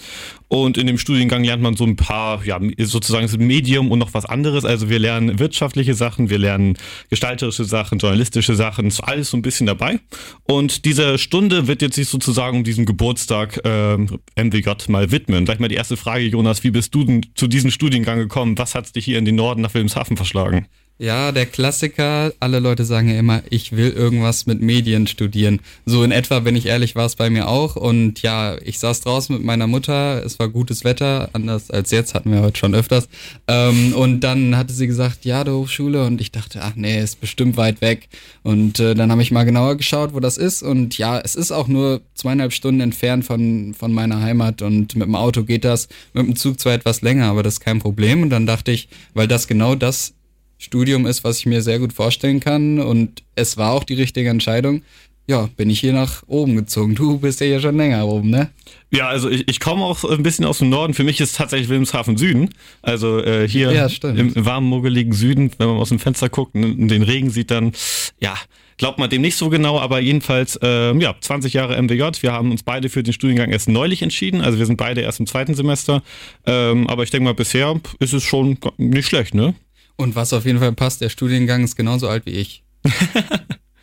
Und in dem Studiengang lernt man so ein paar, ja, sozusagen Medium und noch was anderes. Also wir lernen wirtschaftliche Sachen, wir lernen gestalterische Sachen, journalistische Sachen, ist alles so ein bisschen dabei. Und diese Stunde wird jetzt sich sozusagen um diesen Geburtstag ähm, MWJ mal widmen. Gleich mal die erste Frage, Jonas, wie bist du denn zu diesem Studiengang gekommen? Was hat dich hier in den Norden nach Wilhelmshaven verschlagen? Ja, der Klassiker, alle Leute sagen ja immer, ich will irgendwas mit Medien studieren. So in etwa, wenn ich ehrlich, war es bei mir auch. Und ja, ich saß draußen mit meiner Mutter, es war gutes Wetter, anders als jetzt, hatten wir heute schon öfters. Ähm, und dann hatte sie gesagt, ja, der Hochschule. Und ich dachte, ach nee, ist bestimmt weit weg. Und äh, dann habe ich mal genauer geschaut, wo das ist. Und ja, es ist auch nur zweieinhalb Stunden entfernt von, von meiner Heimat. Und mit dem Auto geht das, mit dem Zug zwar etwas länger, aber das ist kein Problem. Und dann dachte ich, weil das genau das Studium ist, was ich mir sehr gut vorstellen kann und es war auch die richtige Entscheidung. Ja, bin ich hier nach oben gezogen. Du bist ja hier schon länger oben, ne? Ja, also ich, ich komme auch ein bisschen aus dem Norden. Für mich ist tatsächlich Wilhelmshaven Süden. Also äh, hier Ja, stimmt. im warmen, muggeligen Süden, wenn man aus dem Fenster guckt und den Regen sieht, dann, ja, glaubt man dem nicht so genau, aber jedenfalls, ähm, ja, 20 Jahre MWJ. Wir haben uns beide für den Studiengang erst neulich entschieden. Also wir sind beide erst im zweiten Semester. Ähm, aber ich denke mal, bisher ist es schon nicht schlecht, ne? Und was auf jeden Fall passt, der Studiengang ist genauso alt wie ich. [LAUGHS]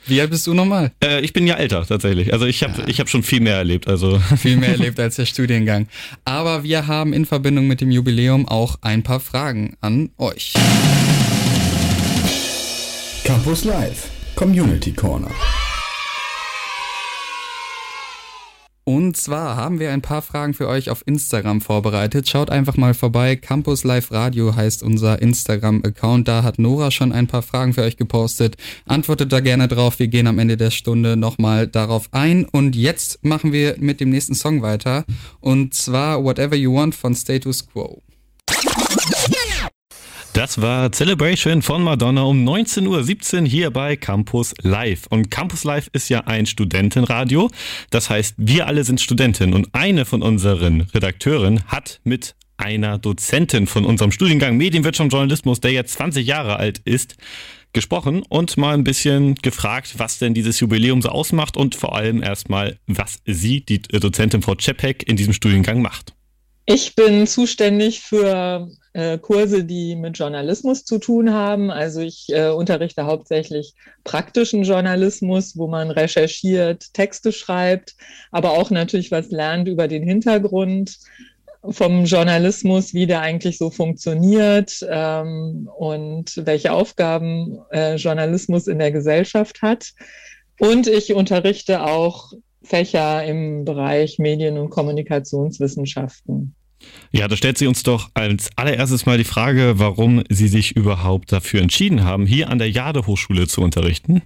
Wie alt bist du nochmal? Äh, ich bin ja älter tatsächlich. Also ich habe Ja. ich hab schon viel mehr erlebt. Also [LAUGHS] Viel mehr erlebt als [LAUGHS] der Studiengang. Aber wir haben in Verbindung mit dem Jubiläum auch ein paar Fragen an euch. Campus Live Community Corner. Und zwar haben wir ein paar Fragen für euch auf Instagram vorbereitet. Schaut einfach mal vorbei. Campus Live Radio heißt unser Instagram-Account. Da hat Nora schon ein paar Fragen für euch gepostet. Antwortet da gerne drauf. Wir gehen am Ende der Stunde nochmal darauf ein. Und jetzt machen wir mit dem nächsten Song weiter. Und zwar Whatever You Want von Status Quo. Das war Celebration von Madonna um 19.17 Uhr hier bei Campus Live. Und Campus Live ist ja ein Studentenradio. Das heißt, wir alle sind Studentinnen und eine von unseren Redakteuren hat mit einer Dozentin von unserem Studiengang Medienwirtschaft und Journalismus, der jetzt 20 Jahre alt ist, gesprochen und mal ein bisschen gefragt, was denn dieses Jubiläum so ausmacht und vor allem erstmal, was sie, die Dozentin Frau Czepek, in diesem Studiengang macht. Ich bin zuständig für äh, Kurse, die mit Journalismus zu tun haben. Also ich äh, unterrichte hauptsächlich praktischen Journalismus, wo man recherchiert, Texte schreibt, aber auch natürlich was lernt über den Hintergrund vom Journalismus, wie der eigentlich so funktioniert ähm, und welche Aufgaben äh, Journalismus in der Gesellschaft hat. Und ich unterrichte auch Fächer im Bereich Medien- und Kommunikationswissenschaften. Ja, da stellt sie uns doch als allererstes mal die Frage, warum Sie sich überhaupt dafür entschieden haben, hier an der Jade Hochschule zu unterrichten.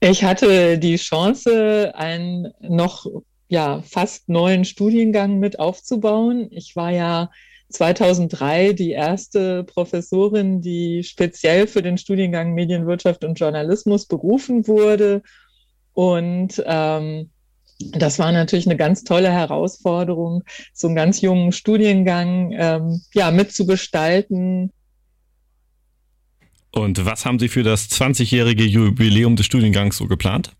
Ich hatte die Chance, einen noch ja, fast neuen Studiengang mit aufzubauen. Ich war ja 2003 die erste Professorin, die speziell für den Studiengang Medienwirtschaft und Journalismus berufen wurde. Und ähm, das war natürlich eine ganz tolle Herausforderung, so einen ganz jungen Studiengang ähm, ja, mitzugestalten. Und was haben Sie für das 20-jährige Jubiläum des Studiengangs so geplant?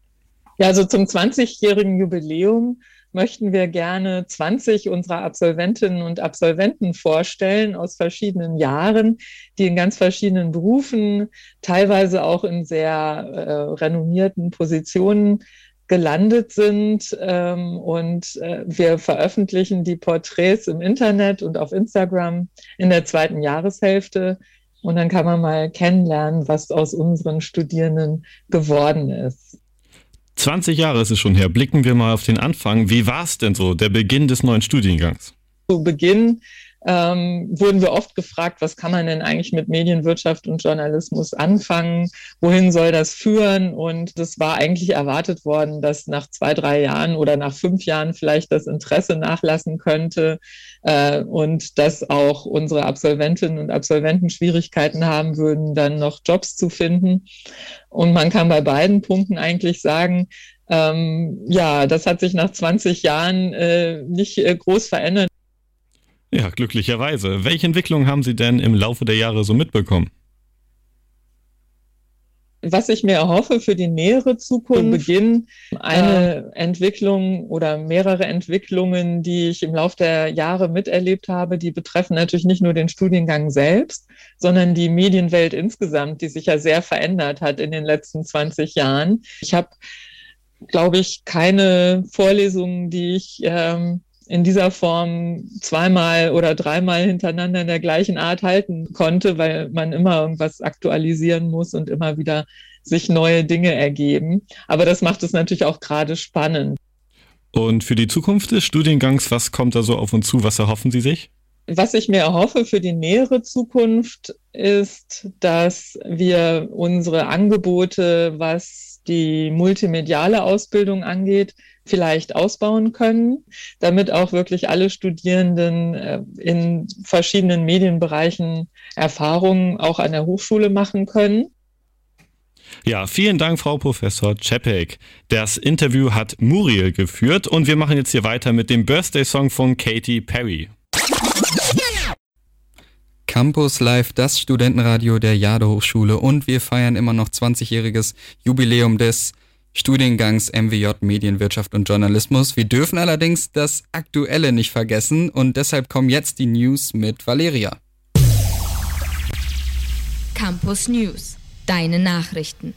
Ja, also zum 20-jährigen Jubiläum möchten wir gerne 20 unserer Absolventinnen und Absolventen vorstellen aus verschiedenen Jahren, die in ganz verschiedenen Berufen, teilweise auch in sehr äh, renommierten Positionen gelandet sind. Ähm, und äh, wir veröffentlichen die Porträts im Internet und auf Instagram in der zweiten Jahreshälfte. Und dann kann man mal kennenlernen, was aus unseren Studierenden geworden ist. 20 Jahre ist es schon her. Blicken wir mal auf den Anfang. Wie war es denn so, der Beginn des neuen Studiengangs? Zu Beginn ähm, wurden wir oft gefragt, was kann man denn eigentlich mit Medienwirtschaft und Journalismus anfangen? Wohin soll das führen? Und es war eigentlich erwartet worden, dass nach zwei, drei Jahren oder nach fünf Jahren vielleicht das Interesse nachlassen könnte äh, und dass auch unsere Absolventinnen und Absolventen Schwierigkeiten haben würden, dann noch Jobs zu finden. Und man kann bei beiden Punkten eigentlich sagen, ähm, ja, das hat sich nach 20 Jahren äh, nicht äh, groß verändert. Ja, glücklicherweise. Welche Entwicklungen haben Sie denn im Laufe der Jahre so mitbekommen? Was ich mir erhoffe für die nähere Zukunft, Beginn eine Entwicklung oder mehrere Entwicklungen, die ich im Laufe der Jahre miterlebt habe, die betreffen natürlich nicht nur den Studiengang selbst, sondern die Medienwelt insgesamt, die sich ja sehr verändert hat in den letzten 20 Jahren. Ich habe, glaube ich, keine Vorlesungen, die ich ähm, in dieser Form zweimal oder dreimal hintereinander in der gleichen Art halten konnte, weil man immer irgendwas aktualisieren muss und immer wieder sich neue Dinge ergeben. Aber das macht es natürlich auch gerade spannend. Und für die Zukunft des Studiengangs, was kommt da so auf uns zu? Was erhoffen Sie sich? Was ich mir erhoffe für die nähere Zukunft ist, dass wir unsere Angebote, was die multimediale Ausbildung angeht, vielleicht ausbauen können, damit auch wirklich alle Studierenden äh, in verschiedenen Medienbereichen Erfahrungen auch an der Hochschule machen können. Ja, vielen Dank, Frau Professor Czepek. Das Interview hat Muriel geführt und wir machen jetzt hier weiter mit dem Birthday-Song von Katy Perry. Campus Live, das Studentenradio der Jade Hochschule und wir feiern immer noch 20-jähriges Jubiläum des Studiengangs MWJ Medienwirtschaft und Journalismus. Wir dürfen allerdings das Aktuelle nicht vergessen und deshalb kommen jetzt die News mit Valeria. Campus News, deine Nachrichten.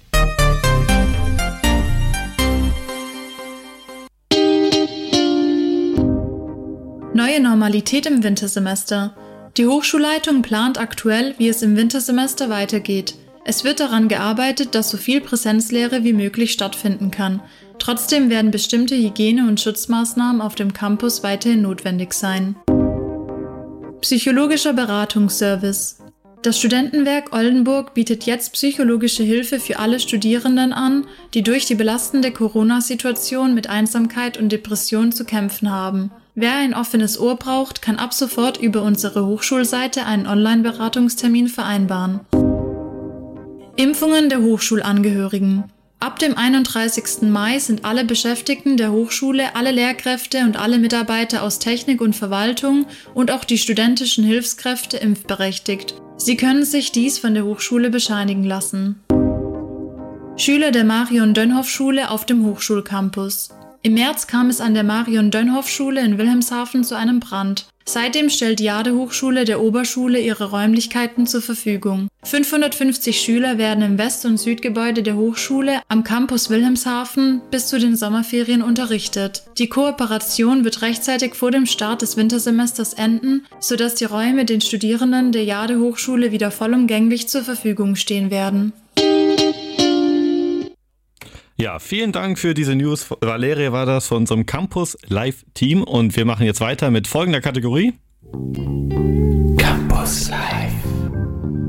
Neue Normalität im Wintersemester. Die Hochschulleitung plant aktuell, wie es im Wintersemester weitergeht. Es wird daran gearbeitet, dass so viel Präsenzlehre wie möglich stattfinden kann. Trotzdem werden bestimmte Hygiene- und Schutzmaßnahmen auf dem Campus weiterhin notwendig sein. Psychologischer Beratungsservice. Das Studentenwerk Oldenburg bietet jetzt psychologische Hilfe für alle Studierenden an, die durch die belastende Corona-Situation mit Einsamkeit und Depression zu kämpfen haben. Wer ein offenes Ohr braucht, kann ab sofort über unsere Hochschulseite einen Online-Beratungstermin vereinbaren. Impfungen der Hochschulangehörigen. Ab dem 31. Mai sind alle Beschäftigten der Hochschule, alle Lehrkräfte und alle Mitarbeiter aus Technik und Verwaltung und auch die studentischen Hilfskräfte impfberechtigt. Sie können sich dies von der Hochschule bescheinigen lassen. Schüler der Marion-Dönhoff-Schule auf dem Hochschulcampus. Im März kam es an der Marion-Dönhoff-Schule in Wilhelmshaven zu einem Brand. Seitdem stellt die Jade-Hochschule der Oberschule ihre Räumlichkeiten zur Verfügung. 550 Schüler werden im West- und Südgebäude der Hochschule am Campus Wilhelmshaven bis zu den Sommerferien unterrichtet. Die Kooperation wird rechtzeitig vor dem Start des Wintersemesters enden, sodass die Räume den Studierenden der Jade-Hochschule wieder vollumgänglich zur Verfügung stehen werden. Ja, vielen Dank für diese News. Valeria war das von unserem Campus Live Team und wir machen jetzt weiter mit folgender Kategorie. Campus Live.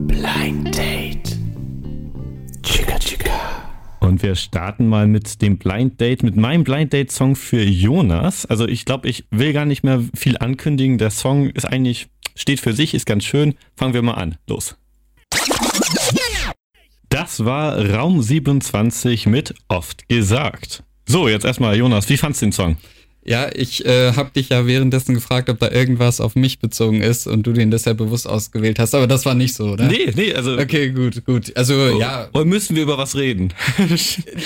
Blind Date. Chica Chica. Und wir starten mal mit dem Blind Date, mit meinem Blind Date Song für Jonas. Also ich glaube, ich will gar nicht mehr viel ankündigen. Der Song ist eigentlich, steht für sich, ist ganz schön. Fangen wir mal an. Los. Das war Raum 27 mit Oft gesagt. So, jetzt erstmal Jonas, wie fandst du den Song? Ja, ich äh, habe dich ja währenddessen gefragt, ob da irgendwas auf mich bezogen ist und du den deshalb bewusst ausgewählt hast, aber das war nicht so, oder? Nee, nee, also. Okay, gut, gut. Also, Oh, ja. Oder müssen wir über was reden? [LAUGHS]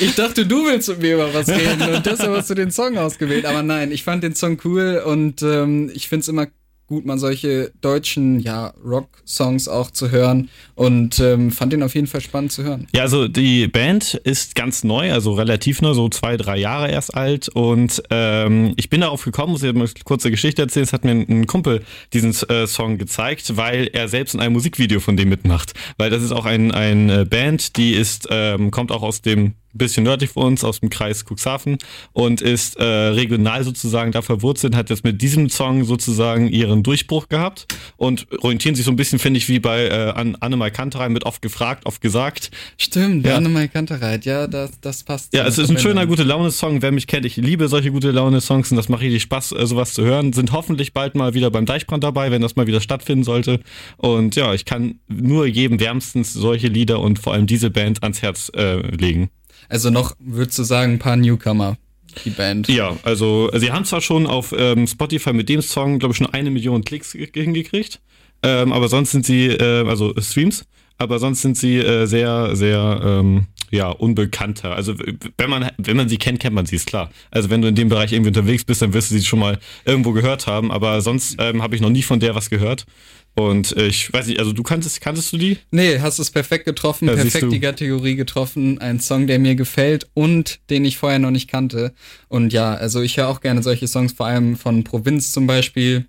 Ich dachte, du willst mit mir über was reden und deshalb hast du den Song ausgewählt. Aber nein, ich fand den Song cool und ähm, ich find's immer gut, mal solche deutschen, ja, Rock-Songs auch zu hören und ähm, fand den auf jeden Fall spannend zu hören. Ja, also die Band ist ganz neu, also relativ neu, so zwei, drei Jahre erst alt. Und ähm, ich bin darauf gekommen, muss ich mal eine kurze Geschichte erzählen. Es hat mir ein Kumpel diesen äh, Song gezeigt, weil er selbst in einem Musikvideo von dem mitmacht. Weil das ist auch ein, ein Band, die ist, ähm, kommt auch aus dem bisschen nördlich von uns, aus dem Kreis Cuxhaven und ist äh, regional sozusagen da verwurzelt, hat jetzt mit diesem Song sozusagen ihren Durchbruch gehabt und orientieren sich so ein bisschen, finde ich, wie bei äh, An Annemai Kanterei mit oft gefragt, oft gesagt. Stimmt, Ja. Annemai Kantereit, ja, das, das passt. Ja, es ist ein schöner gute Laune-Song. Wer mich kennt, ich liebe solche gute Laune-Songs und das macht richtig Spaß, äh, sowas zu hören. Sind hoffentlich bald mal wieder beim Deichbrand dabei, wenn das mal wieder stattfinden sollte. Und ja, ich kann nur jedem wärmstens solche Lieder und vor allem diese Band ans Herz äh, legen. Also noch, würdest du sagen, ein paar Newcomer, die Band. Ja, also sie haben zwar schon auf ähm, Spotify mit dem Song, glaube ich, schon eine Million Klicks ge- hingekriegt, ähm, aber sonst sind sie, äh, also Streams, aber sonst sind sie äh, sehr, sehr, ähm, ja, unbekannter. Also wenn man, wenn man sie kennt, kennt man sie, ist klar. Also wenn du in dem Bereich irgendwie unterwegs bist, dann wirst du sie schon mal irgendwo gehört haben, aber sonst ähm, habe ich noch nie von der was gehört. Und äh, ich weiß nicht, also du kanntest, kanntest du die? Nee, hast es perfekt getroffen, Ja, perfekt die Kategorie getroffen. Ein Song, der mir gefällt und den ich vorher noch nicht kannte. Und ja, also ich höre auch gerne solche Songs, vor allem von Provinz zum Beispiel.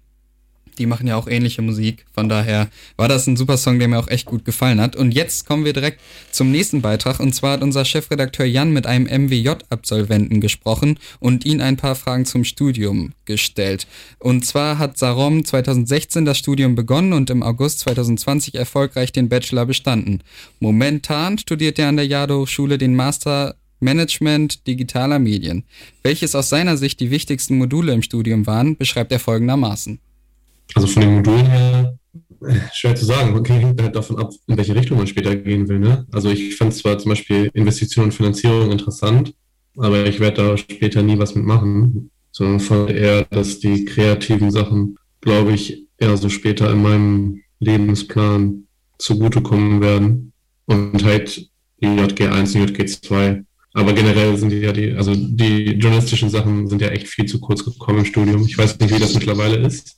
Die machen ja auch ähnliche Musik. Von daher war das ein super Song, der mir auch echt gut gefallen hat. Und jetzt kommen wir direkt zum nächsten Beitrag. Und zwar hat unser Chefredakteur Jan mit einem MWJ-Absolventen gesprochen und ihn ein paar Fragen zum Studium gestellt. Und zwar hat Sarom 2016 das Studium begonnen und im August 2020 erfolgreich den Bachelor bestanden. Momentan studiert er an der Jade Hochschule den Master Management digitaler Medien. Welches aus seiner Sicht die wichtigsten Module im Studium waren, beschreibt er folgendermaßen. Also von den Modulen her, äh, schwer zu sagen. Okay, hängt halt davon ab, in welche Richtung man später gehen will. Ne? Also ich fand zwar zum Beispiel Investition und Finanzierung interessant, aber ich werde da später nie was mitmachen, sondern fand eher, dass die kreativen Sachen, glaube ich, eher so später in meinem Lebensplan zugutekommen werden. Und halt die JG1 und JG2. Aber generell sind die ja die, also die journalistischen Sachen sind ja echt viel zu kurz gekommen im Studium. Ich weiß nicht, wie das mittlerweile ist.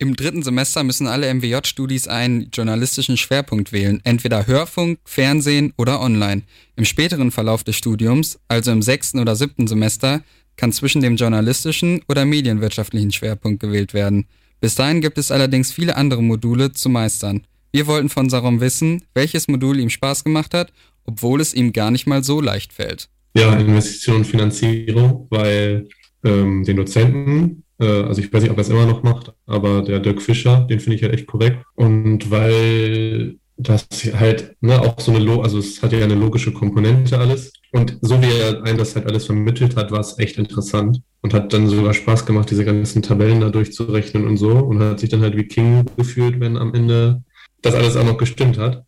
Im dritten Semester müssen alle MWJ-Studis einen journalistischen Schwerpunkt wählen, entweder Hörfunk, Fernsehen oder online. Im späteren Verlauf des Studiums, also im sechsten oder siebten Semester, kann zwischen dem journalistischen oder medienwirtschaftlichen Schwerpunkt gewählt werden. Bis dahin gibt es allerdings viele andere Module zu meistern. Wir wollten von Sarom wissen, welches Modul ihm Spaß gemacht hat, obwohl es ihm gar nicht mal so leicht fällt. Ja, Investition und Finanzierung, weil ähm, den Dozenten, also ich weiß nicht, ob er es immer noch macht, aber der Dirk Fischer, den finde ich halt echt korrekt. Und weil das halt ne, auch so eine, Lo also es hat ja eine logische Komponente alles. Und so wie er einem das halt alles vermittelt hat, war es echt interessant und hat dann sogar Spaß gemacht, diese ganzen Tabellen da durchzurechnen und so und hat sich dann halt wie King gefühlt, wenn am Ende das alles auch noch gestimmt hat.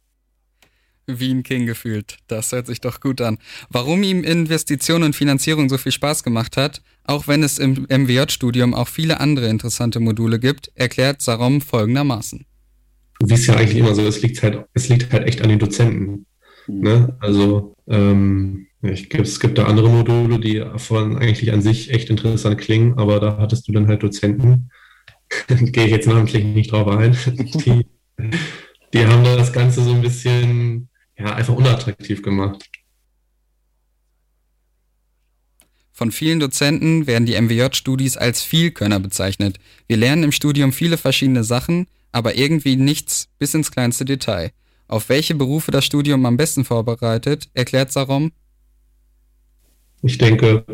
Wie ein King gefühlt. Das hört sich doch gut an. Warum ihm Investition und Finanzierung so viel Spaß gemacht hat, auch wenn es im MWJ-Studium auch viele andere interessante Module gibt, erklärt Sarom folgendermaßen. Wie es ja eigentlich immer so ist, liegt halt, es liegt halt echt an den Dozenten. Ne? Also ähm, ich, es gibt da andere Module, die von eigentlich an sich echt interessant klingen, aber da hattest du dann halt Dozenten. [LAUGHS] Gehe ich jetzt namentlich nicht drauf ein. [LAUGHS] Die, die haben das Ganze so ein bisschen ja, einfach unattraktiv gemacht. Von vielen Dozenten werden die MWJ-Studis als Vielkönner bezeichnet. Wir lernen im Studium viele verschiedene Sachen, aber irgendwie nichts bis ins kleinste Detail. Auf welche Berufe das Studium am besten vorbereitet, erklärt Sarom. Ich denke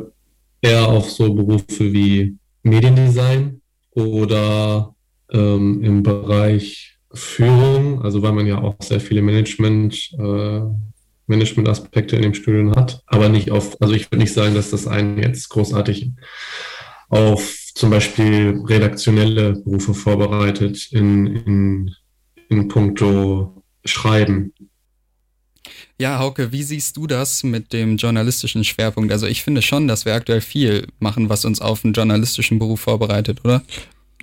eher auf so Berufe wie Mediendesign oder ähm, im Bereich Führung, also weil man ja auch sehr viele Management, äh, Management-Aspekte in dem Studium hat, aber nicht auf, also ich würde nicht sagen, dass das einen jetzt großartig auf zum Beispiel redaktionelle Berufe vorbereitet in, in, in puncto Schreiben. Ja, Hauke, wie siehst du das mit dem journalistischen Schwerpunkt? Also ich finde schon, dass wir aktuell viel machen, was uns auf einen journalistischen Beruf vorbereitet, oder?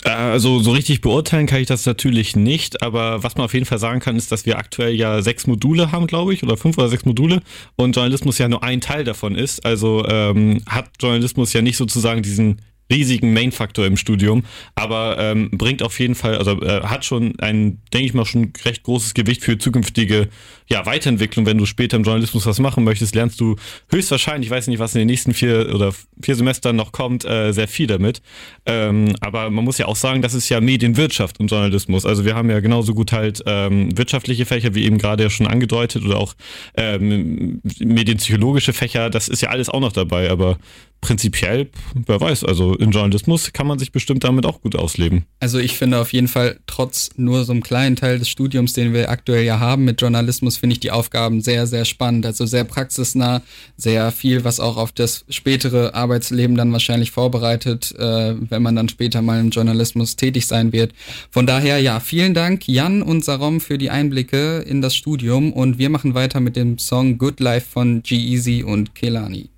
Also so richtig beurteilen kann ich das natürlich nicht, aber was man auf jeden Fall sagen kann, ist, dass wir aktuell ja sechs Module haben, glaube ich, oder fünf oder sechs Module und Journalismus ja nur ein Teil davon ist. Also ähm, hat Journalismus ja nicht sozusagen diesen riesigen Main-Faktor im Studium, aber ähm, bringt auf jeden Fall, also äh, hat schon ein, denke ich mal, schon recht großes Gewicht für zukünftige ja, Weiterentwicklung. Wenn du später im Journalismus was machen möchtest, lernst du höchstwahrscheinlich, ich weiß nicht, was in den nächsten vier oder vier Semestern noch kommt, äh, sehr viel damit. Ähm, aber man muss ja auch sagen, das ist ja Medienwirtschaft und Journalismus. Also wir haben ja genauso gut halt ähm, wirtschaftliche Fächer, wie eben gerade ja schon angedeutet, oder auch ähm, medienpsychologische Fächer, das ist ja alles auch noch dabei, aber prinzipiell, wer weiß, also in Journalismus kann man sich bestimmt damit auch gut ausleben. Also ich finde auf jeden Fall, trotz nur so einem kleinen Teil des Studiums, den wir aktuell ja haben mit Journalismus, finde ich die Aufgaben sehr, sehr spannend. Also sehr praxisnah, sehr viel, was auch auf das spätere Arbeitsleben dann wahrscheinlich vorbereitet, äh, wenn man dann später mal im Journalismus tätig sein wird. Von daher, ja, vielen Dank Jan und Sarom für die Einblicke in das Studium und wir machen weiter mit dem Song Good Life von G-Eazy und Kelani.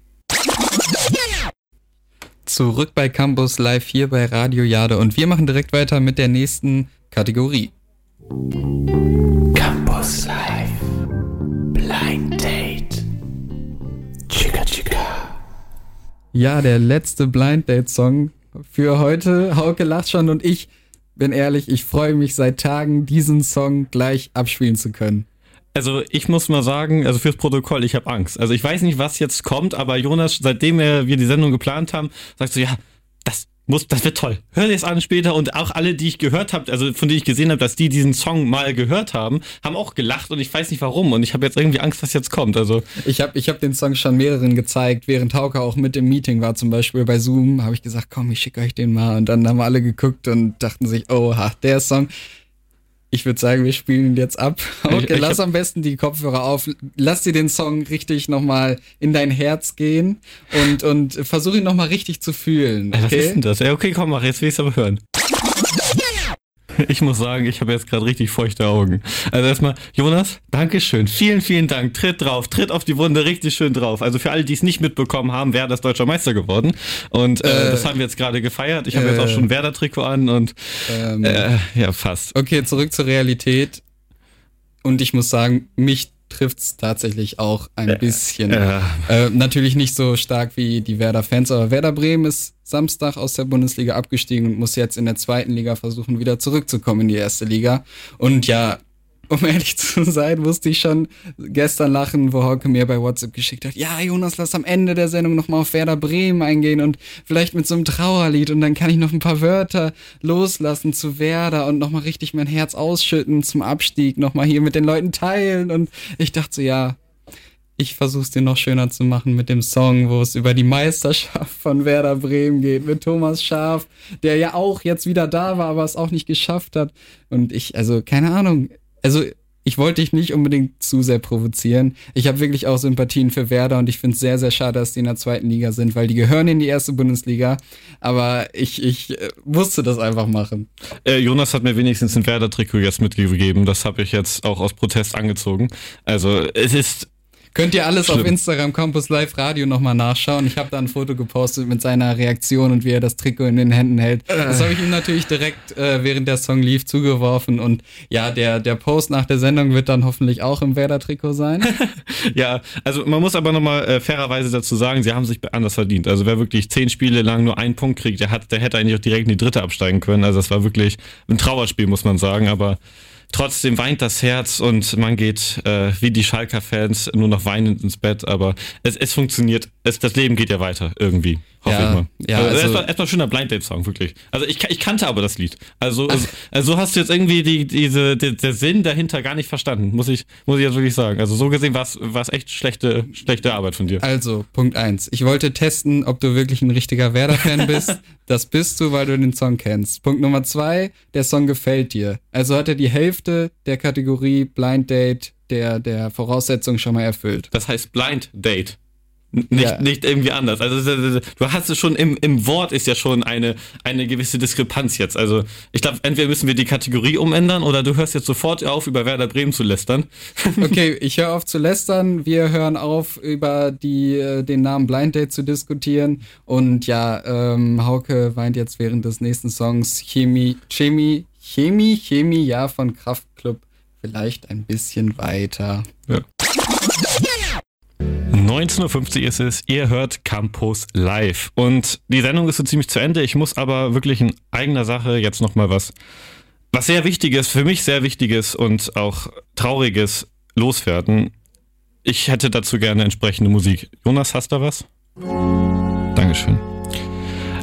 Zurück bei Campus Live hier bei Radio Jade und wir machen direkt weiter mit der nächsten Kategorie. Blind Date. Chica Chica. Ja, der letzte Blind Date Song für heute. Hauke lacht schon und ich bin ehrlich, ich freue mich seit Tagen, diesen Song gleich abspielen zu können. Also ich muss mal sagen, also fürs Protokoll, ich habe Angst. Also ich weiß nicht, was jetzt kommt, aber Jonas, seitdem wir die Sendung geplant haben, sagt so, ja, das muss, das wird toll. Hör dir es an später und auch alle, die ich gehört habe, also von denen ich gesehen habe, dass die diesen Song mal gehört haben, haben auch gelacht und ich weiß nicht warum und ich habe jetzt irgendwie Angst, was jetzt kommt. Also Ich habe ich hab den Song schon mehreren gezeigt, während Hauke auch mit im Meeting war, zum Beispiel bei Zoom, habe ich gesagt, komm, ich schicke euch den mal. Und dann haben alle geguckt und dachten sich, oha, der Song. Ich würde sagen, wir spielen ihn jetzt ab. Okay, Ich- ich lass hab- am besten die Kopfhörer auf. Lass dir den Song richtig nochmal in dein Herz gehen und, und versuch ihn nochmal richtig zu fühlen. Ey, was Okay? ist denn das? Ja, okay, komm, mach, jetzt will ich es aber hören. [LAUGHS] Ich muss sagen, ich habe jetzt gerade richtig feuchte Augen. Also erstmal, Jonas, Dankeschön. Vielen, vielen Dank. Tritt drauf, tritt auf die Wunde richtig schön drauf. Also für alle, die es nicht mitbekommen haben, Werder ist deutscher Meister geworden. Und äh, Äh, das haben wir jetzt gerade gefeiert. Ich habe äh, jetzt auch schon ein Werder-Trikot an und Ähm, äh, ja, fast. Okay, zurück zur Realität. Und ich muss sagen, mich trifft's tatsächlich auch ein bisschen. äh. Äh, natürlich nicht so stark wie die Werder-Fans, aber Werder Bremen ist Samstag aus der Bundesliga abgestiegen und muss jetzt in der zweiten Liga versuchen, wieder zurückzukommen in die erste Liga. Und ja, um ehrlich [LAUGHS] zu sein, musste ich schon gestern lachen, wo Hauke mir bei WhatsApp geschickt hat, ja, Jonas, lass am Ende der Sendung nochmal auf Werder Bremen eingehen und vielleicht mit so einem Trauerlied und dann kann ich noch ein paar Wörter loslassen zu Werder und nochmal richtig mein Herz ausschütten zum Abstieg, nochmal hier mit den Leuten teilen und ich dachte so, ja, ich versuch's dir noch schöner zu machen mit dem Song, wo es über die Meisterschaft von Werder Bremen geht, mit Thomas Schaf, der ja auch jetzt wieder da war, aber es auch nicht geschafft hat. Und ich, also, keine Ahnung, also ich wollte dich nicht unbedingt zu sehr provozieren. Ich habe wirklich auch Sympathien für Werder und ich finde es sehr, sehr schade, dass die in der zweiten Liga sind, weil die gehören in die erste Bundesliga. Aber ich, ich äh, musste das einfach machen. Äh, Jonas hat mir wenigstens ein Werder-Trikot jetzt mitgegeben. Das habe ich jetzt auch aus Protest angezogen. Also es ist Könnt ihr alles auf Schlimm. Instagram Campus Live Radio nochmal nachschauen. Ich habe da ein Foto gepostet mit seiner Reaktion und wie er das Trikot in den Händen hält. Das habe ich ihm natürlich direkt, äh, während der Song lief, zugeworfen. Und ja, der, der Post nach der Sendung wird dann hoffentlich auch im Werder-Trikot sein. [LAUGHS] Ja, also man muss aber nochmal äh, fairerweise dazu sagen, sie haben sich anders verdient. Also wer wirklich zehn Spiele lang nur einen Punkt kriegt, der, hat, der hätte eigentlich auch direkt in die dritte absteigen können. Also das war wirklich ein Trauerspiel, muss man sagen. Aber trotzdem weint das Herz und man geht äh, wie die Schalker-Fans nur noch weinend ins Bett. Aber es, es funktioniert. Es, das Leben geht ja weiter irgendwie. Hoffe Ja, ich mal. ja, also, also- erstmal, erstmal schöner Blind Date-Song, wirklich. Also ich, ich kannte aber das Lied. Also, also, also hast du jetzt irgendwie die, diese, die, der Sinn dahinter gar nicht verstanden, muss ich, muss ich jetzt wirklich sagen. Also so gesehen war es echt schlechte, schlechte Arbeit von dir. Also, Punkt eins. Ich wollte testen, ob du wirklich ein richtiger Werder-Fan [LAUGHS] bist. Das bist du, weil du den Song kennst. Punkt Nummer zwei, der Song gefällt dir. Also hat er die Hälfte der Kategorie Blind Date der, der Voraussetzungen schon mal erfüllt. Das heißt Blind Date. Nicht, Ja. nicht irgendwie anders. Also du hast es schon im, im Wort ist ja schon eine, eine gewisse Diskrepanz jetzt. Also ich glaube, entweder müssen wir die Kategorie umändern oder du hörst jetzt sofort auf, über Werder Bremen zu lästern. [LAUGHS] Okay, ich höre auf zu lästern. Wir hören auf, über die, äh, den Namen Blind Date zu diskutieren. Und ja, ähm, Hauke weint jetzt während des nächsten Songs Chemie, Chemie, Chemie, Chemie, ja, von Kraftklub vielleicht ein bisschen weiter. Ja. 19.50 Uhr ist es, ihr hört Campus live. Und die Sendung ist so ziemlich zu Ende. Ich muss aber wirklich in eigener Sache jetzt nochmal was, was sehr Wichtiges, für mich sehr Wichtiges und auch Trauriges loswerden. Ich hätte dazu gerne entsprechende Musik. Jonas, hast du was? Dankeschön.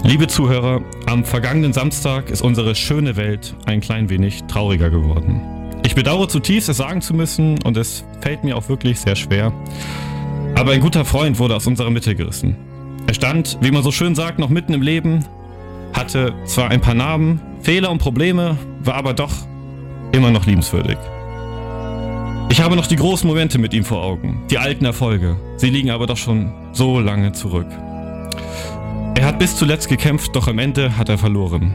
Liebe Zuhörer, am vergangenen Samstag ist unsere schöne Welt ein klein wenig trauriger geworden. Ich bedauere zutiefst, es sagen zu müssen und es fällt mir auch wirklich sehr schwer. Aber ein guter Freund wurde aus unserer Mitte gerissen. Er stand, wie man so schön sagt, noch mitten im Leben, hatte zwar ein paar Narben, Fehler und Probleme, war aber doch immer noch liebenswürdig. Ich habe noch die großen Momente mit ihm vor Augen, die alten Erfolge. Sie liegen aber doch schon so lange zurück. Er hat bis zuletzt gekämpft, doch am Ende hat er verloren.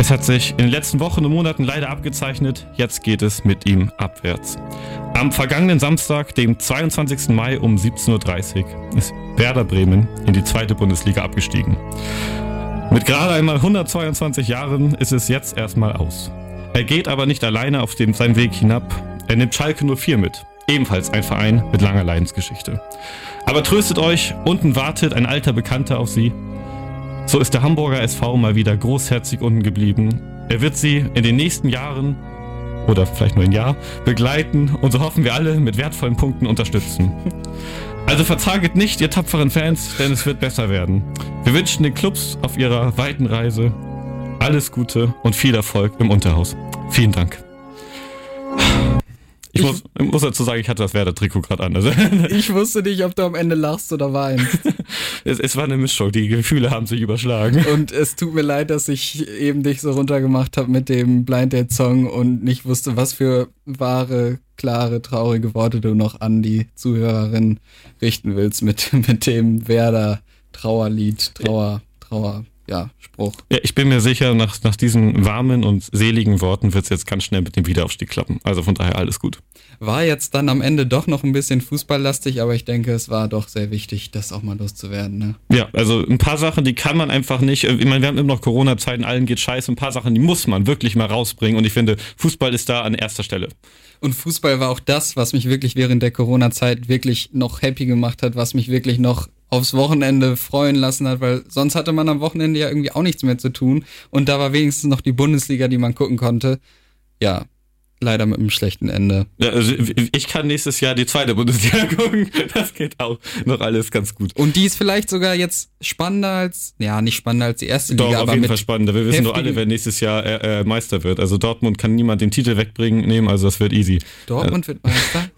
Es hat sich in den letzten Wochen und Monaten leider abgezeichnet, jetzt geht es mit ihm abwärts. Am vergangenen Samstag, dem 22. Mai um 17.30 Uhr, ist Werder Bremen in die zweite Bundesliga abgestiegen. Mit gerade einmal 122 Jahren ist es jetzt erstmal aus. Er geht aber nicht alleine auf dem, seinen Weg hinab. Er nimmt Schalke 04 mit. Ebenfalls ein Verein mit langer Leidensgeschichte. Aber tröstet euch, unten wartet ein alter Bekannter auf sie. So ist der Hamburger SV mal wieder großherzig unten geblieben. Er wird sie in den nächsten Jahren oder vielleicht nur ein Jahr begleiten und so hoffen wir alle mit wertvollen Punkten unterstützen. Also verzaget nicht, ihr tapferen Fans, denn es wird besser werden. Wir wünschen den Clubs auf ihrer weiten Reise alles Gute und viel Erfolg im Unterhaus. Vielen Dank. Ich, muss, ich muss dazu sagen, ich hatte das Werder-Trikot gerade an. Also, [LAUGHS] Ich wusste nicht, ob du am Ende lachst oder weinst. [LAUGHS] es, es war eine Mischung, die Gefühle haben sich überschlagen. Und es tut mir leid, dass ich eben dich so runtergemacht habe mit dem Blind Date Song und nicht wusste, was für wahre, klare, traurige Worte du noch an die Zuhörerin richten willst mit, [LAUGHS] mit dem Werder Trauerlied, Trauer, Trauer, ja, Spruch. Ja, ich bin mir sicher, nach, nach diesen warmen und seligen Worten wird es jetzt ganz schnell mit dem Wiederaufstieg klappen. Also von daher alles gut. War jetzt dann am Ende doch noch ein bisschen fußballlastig, aber ich denke, es war doch sehr wichtig, das auch mal loszuwerden. Ne? Ja, also ein paar Sachen, die kann man einfach nicht. Ich meine, wir haben immer noch Corona-Zeiten, allen geht scheiße. Ein paar Sachen, die muss man wirklich mal rausbringen. Und ich finde, Fußball ist da an erster Stelle. Und Fußball war auch das, was mich wirklich während der Corona-Zeit wirklich noch happy gemacht hat, was mich wirklich noch aufs Wochenende freuen lassen hat, weil sonst hatte man am Wochenende ja irgendwie auch nichts mehr zu tun. Und da war wenigstens noch die Bundesliga, die man gucken konnte. Ja, leider mit einem schlechten Ende. Ja, also ich kann nächstes Jahr die zweite Bundesliga [LAUGHS] gucken. Das geht auch noch alles ganz gut. Und die ist vielleicht sogar jetzt spannender als, ja, nicht spannender als die erste Doch, Liga, auf aber jeden Fall spannender. Wir wissen doch alle, wer nächstes Jahr äh, äh, Meister wird. Also Dortmund kann niemand den Titel wegbringen, nehmen, also das wird easy. Dortmund wird Meister. [LAUGHS]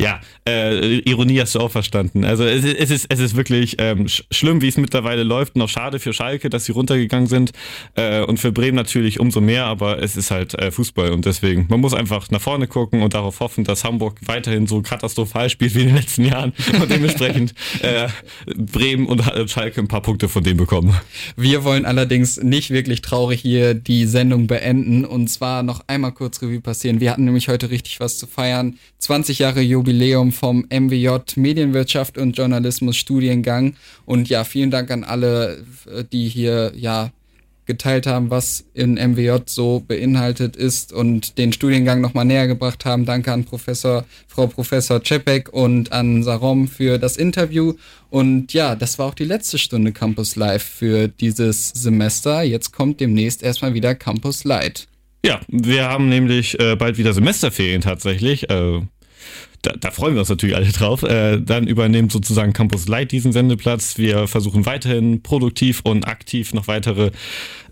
Ja, äh, Ironie hast du auch verstanden. Also es, ist- es ist es ist wirklich ähm, sch schlimm, wie es mittlerweile läuft. Noch schade für Schalke, dass sie runtergegangen sind äh, und für Bremen natürlich umso mehr. Aber es ist halt äh, Fußball und deswegen man muss einfach nach vorne gucken und darauf hoffen, dass Hamburg weiterhin so katastrophal spielt wie in den letzten Jahren und dementsprechend [LAUGHS] äh, Bremen und Schalke ein paar Punkte von dem bekommen. Wir wollen allerdings nicht wirklich traurig hier die Sendung beenden und zwar noch einmal kurz Revue passieren. Wir hatten nämlich heute richtig was zu feiern. 20 Jahre Jubiläum vom MWJ Medienwirtschaft und Journalismus Studiengang und ja, vielen Dank an alle, äh, die hier ja geteilt haben, was in MWJ so beinhaltet ist und den Studiengang nochmal näher gebracht haben. Danke an Professor, Frau Professor Czepek und an Sarom für das Interview. Und ja, das war auch die letzte Stunde Campus Live für dieses Semester. Jetzt kommt demnächst erstmal wieder Campus Light. Ja, wir haben nämlich äh, bald wieder Semesterferien tatsächlich. Äh, da, da freuen wir uns natürlich alle drauf. Äh, dann übernimmt sozusagen Campus Light diesen Sendeplatz. Wir versuchen weiterhin produktiv und aktiv noch weitere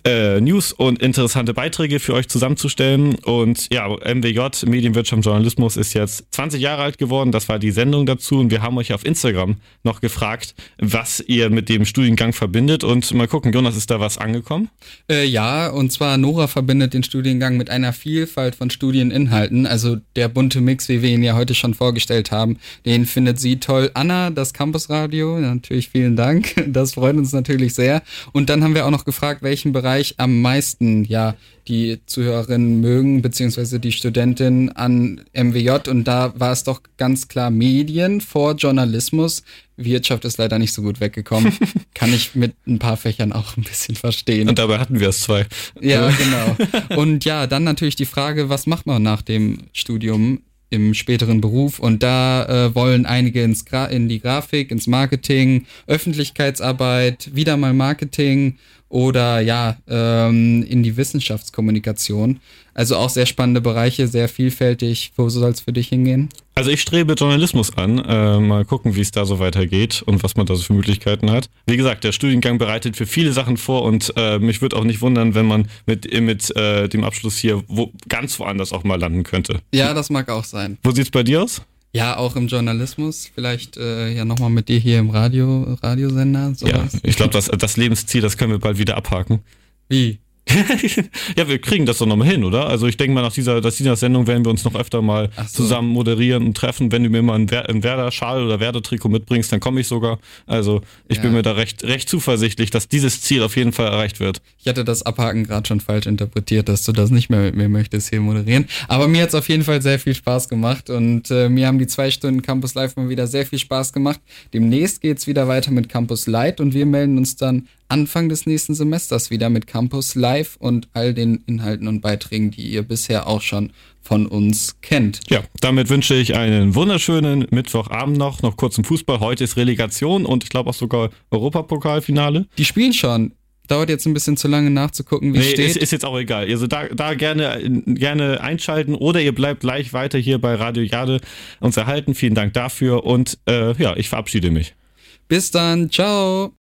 äh, News und interessante Beiträge für euch zusammenzustellen. Und ja, MWJ, Medienwirtschaft und Journalismus, ist jetzt 20 Jahre alt geworden. Das war die Sendung dazu. Und wir haben euch auf Instagram noch gefragt, was ihr mit dem Studiengang verbindet. Und mal gucken, Jonas, ist da was angekommen? Äh, ja, und zwar Nora verbindet den Studiengang mit einer Vielfalt von Studieninhalten. Also der bunte Mix, wie wir ihn ja heute schon vorgestellt haben, den findet sie toll. Anna, das Campusradio, natürlich vielen Dank. Das freut uns natürlich sehr. Und dann haben wir auch noch gefragt, welchen Bereich am meisten ja die Zuhörerinnen mögen, beziehungsweise die Studentin an MWJ. Und da war es doch ganz klar Medien vor Journalismus. Wirtschaft ist leider nicht so gut weggekommen. [LAUGHS] Kann ich mit ein paar Fächern auch ein bisschen verstehen. Und dabei hatten wir es zwei. Ja, genau. [LAUGHS] Und ja, dann natürlich die Frage, was macht man nach dem Studium im späteren Beruf? Und da äh, wollen einige ins Gra in die Grafik, ins Marketing, Öffentlichkeitsarbeit, wieder mal Marketing oder ja, ähm, in die Wissenschaftskommunikation. Also auch sehr spannende Bereiche, sehr vielfältig. Wo soll es für dich hingehen? Also ich strebe Journalismus an. Äh, mal gucken, wie es da so weitergeht und was man da so für Möglichkeiten hat. Wie gesagt, der Studiengang bereitet für viele Sachen vor und äh, mich würde auch nicht wundern, wenn man mit, mit äh, dem Abschluss hier wo, ganz woanders auch mal landen könnte. Ja, das mag auch sein. Wo sieht's bei dir aus? Ja, auch im Journalismus. Vielleicht äh, ja nochmal mit dir hier im Radio, Radiosender. Ja, Sowas. ich glaube, das, das Lebensziel, das können wir bald wieder abhaken. Wie? Ja, wir kriegen das doch nochmal hin, oder? Also ich denke mal, nach dieser, nach dieser Sendung werden wir uns noch öfter mal so. zusammen moderieren und treffen. Wenn du mir mal einen, Wer einen Werder-Schal oder Werder-Trikot mitbringst, dann komme ich sogar. Also ich Ja. bin mir da recht, recht zuversichtlich, dass dieses Ziel auf jeden Fall erreicht wird. Ich hatte das Abhaken gerade schon falsch interpretiert, dass du das nicht mehr mit mir möchtest hier moderieren. Aber mir hat's auf jeden Fall sehr viel Spaß gemacht und äh, mir haben die zwei Stunden Campus Live mal wieder sehr viel Spaß gemacht. Demnächst geht's wieder weiter mit Campus Light und wir melden uns dann Anfang des nächsten Semesters wieder mit Campus Live und all den Inhalten und Beiträgen, die ihr bisher auch schon von uns kennt. Ja, damit wünsche ich einen wunderschönen Mittwochabend noch, noch kurz im Fußball. Heute ist Relegation und ich glaube auch sogar Europapokalfinale. Die spielen schon. Dauert jetzt ein bisschen zu lange nachzugucken, wie es Nee, steht. ist, ist jetzt auch egal. Also da, da gerne, gerne einschalten oder ihr bleibt gleich weiter hier bei Radio Jade uns erhalten. Vielen Dank dafür und äh, ja, ich verabschiede mich. Bis dann, ciao.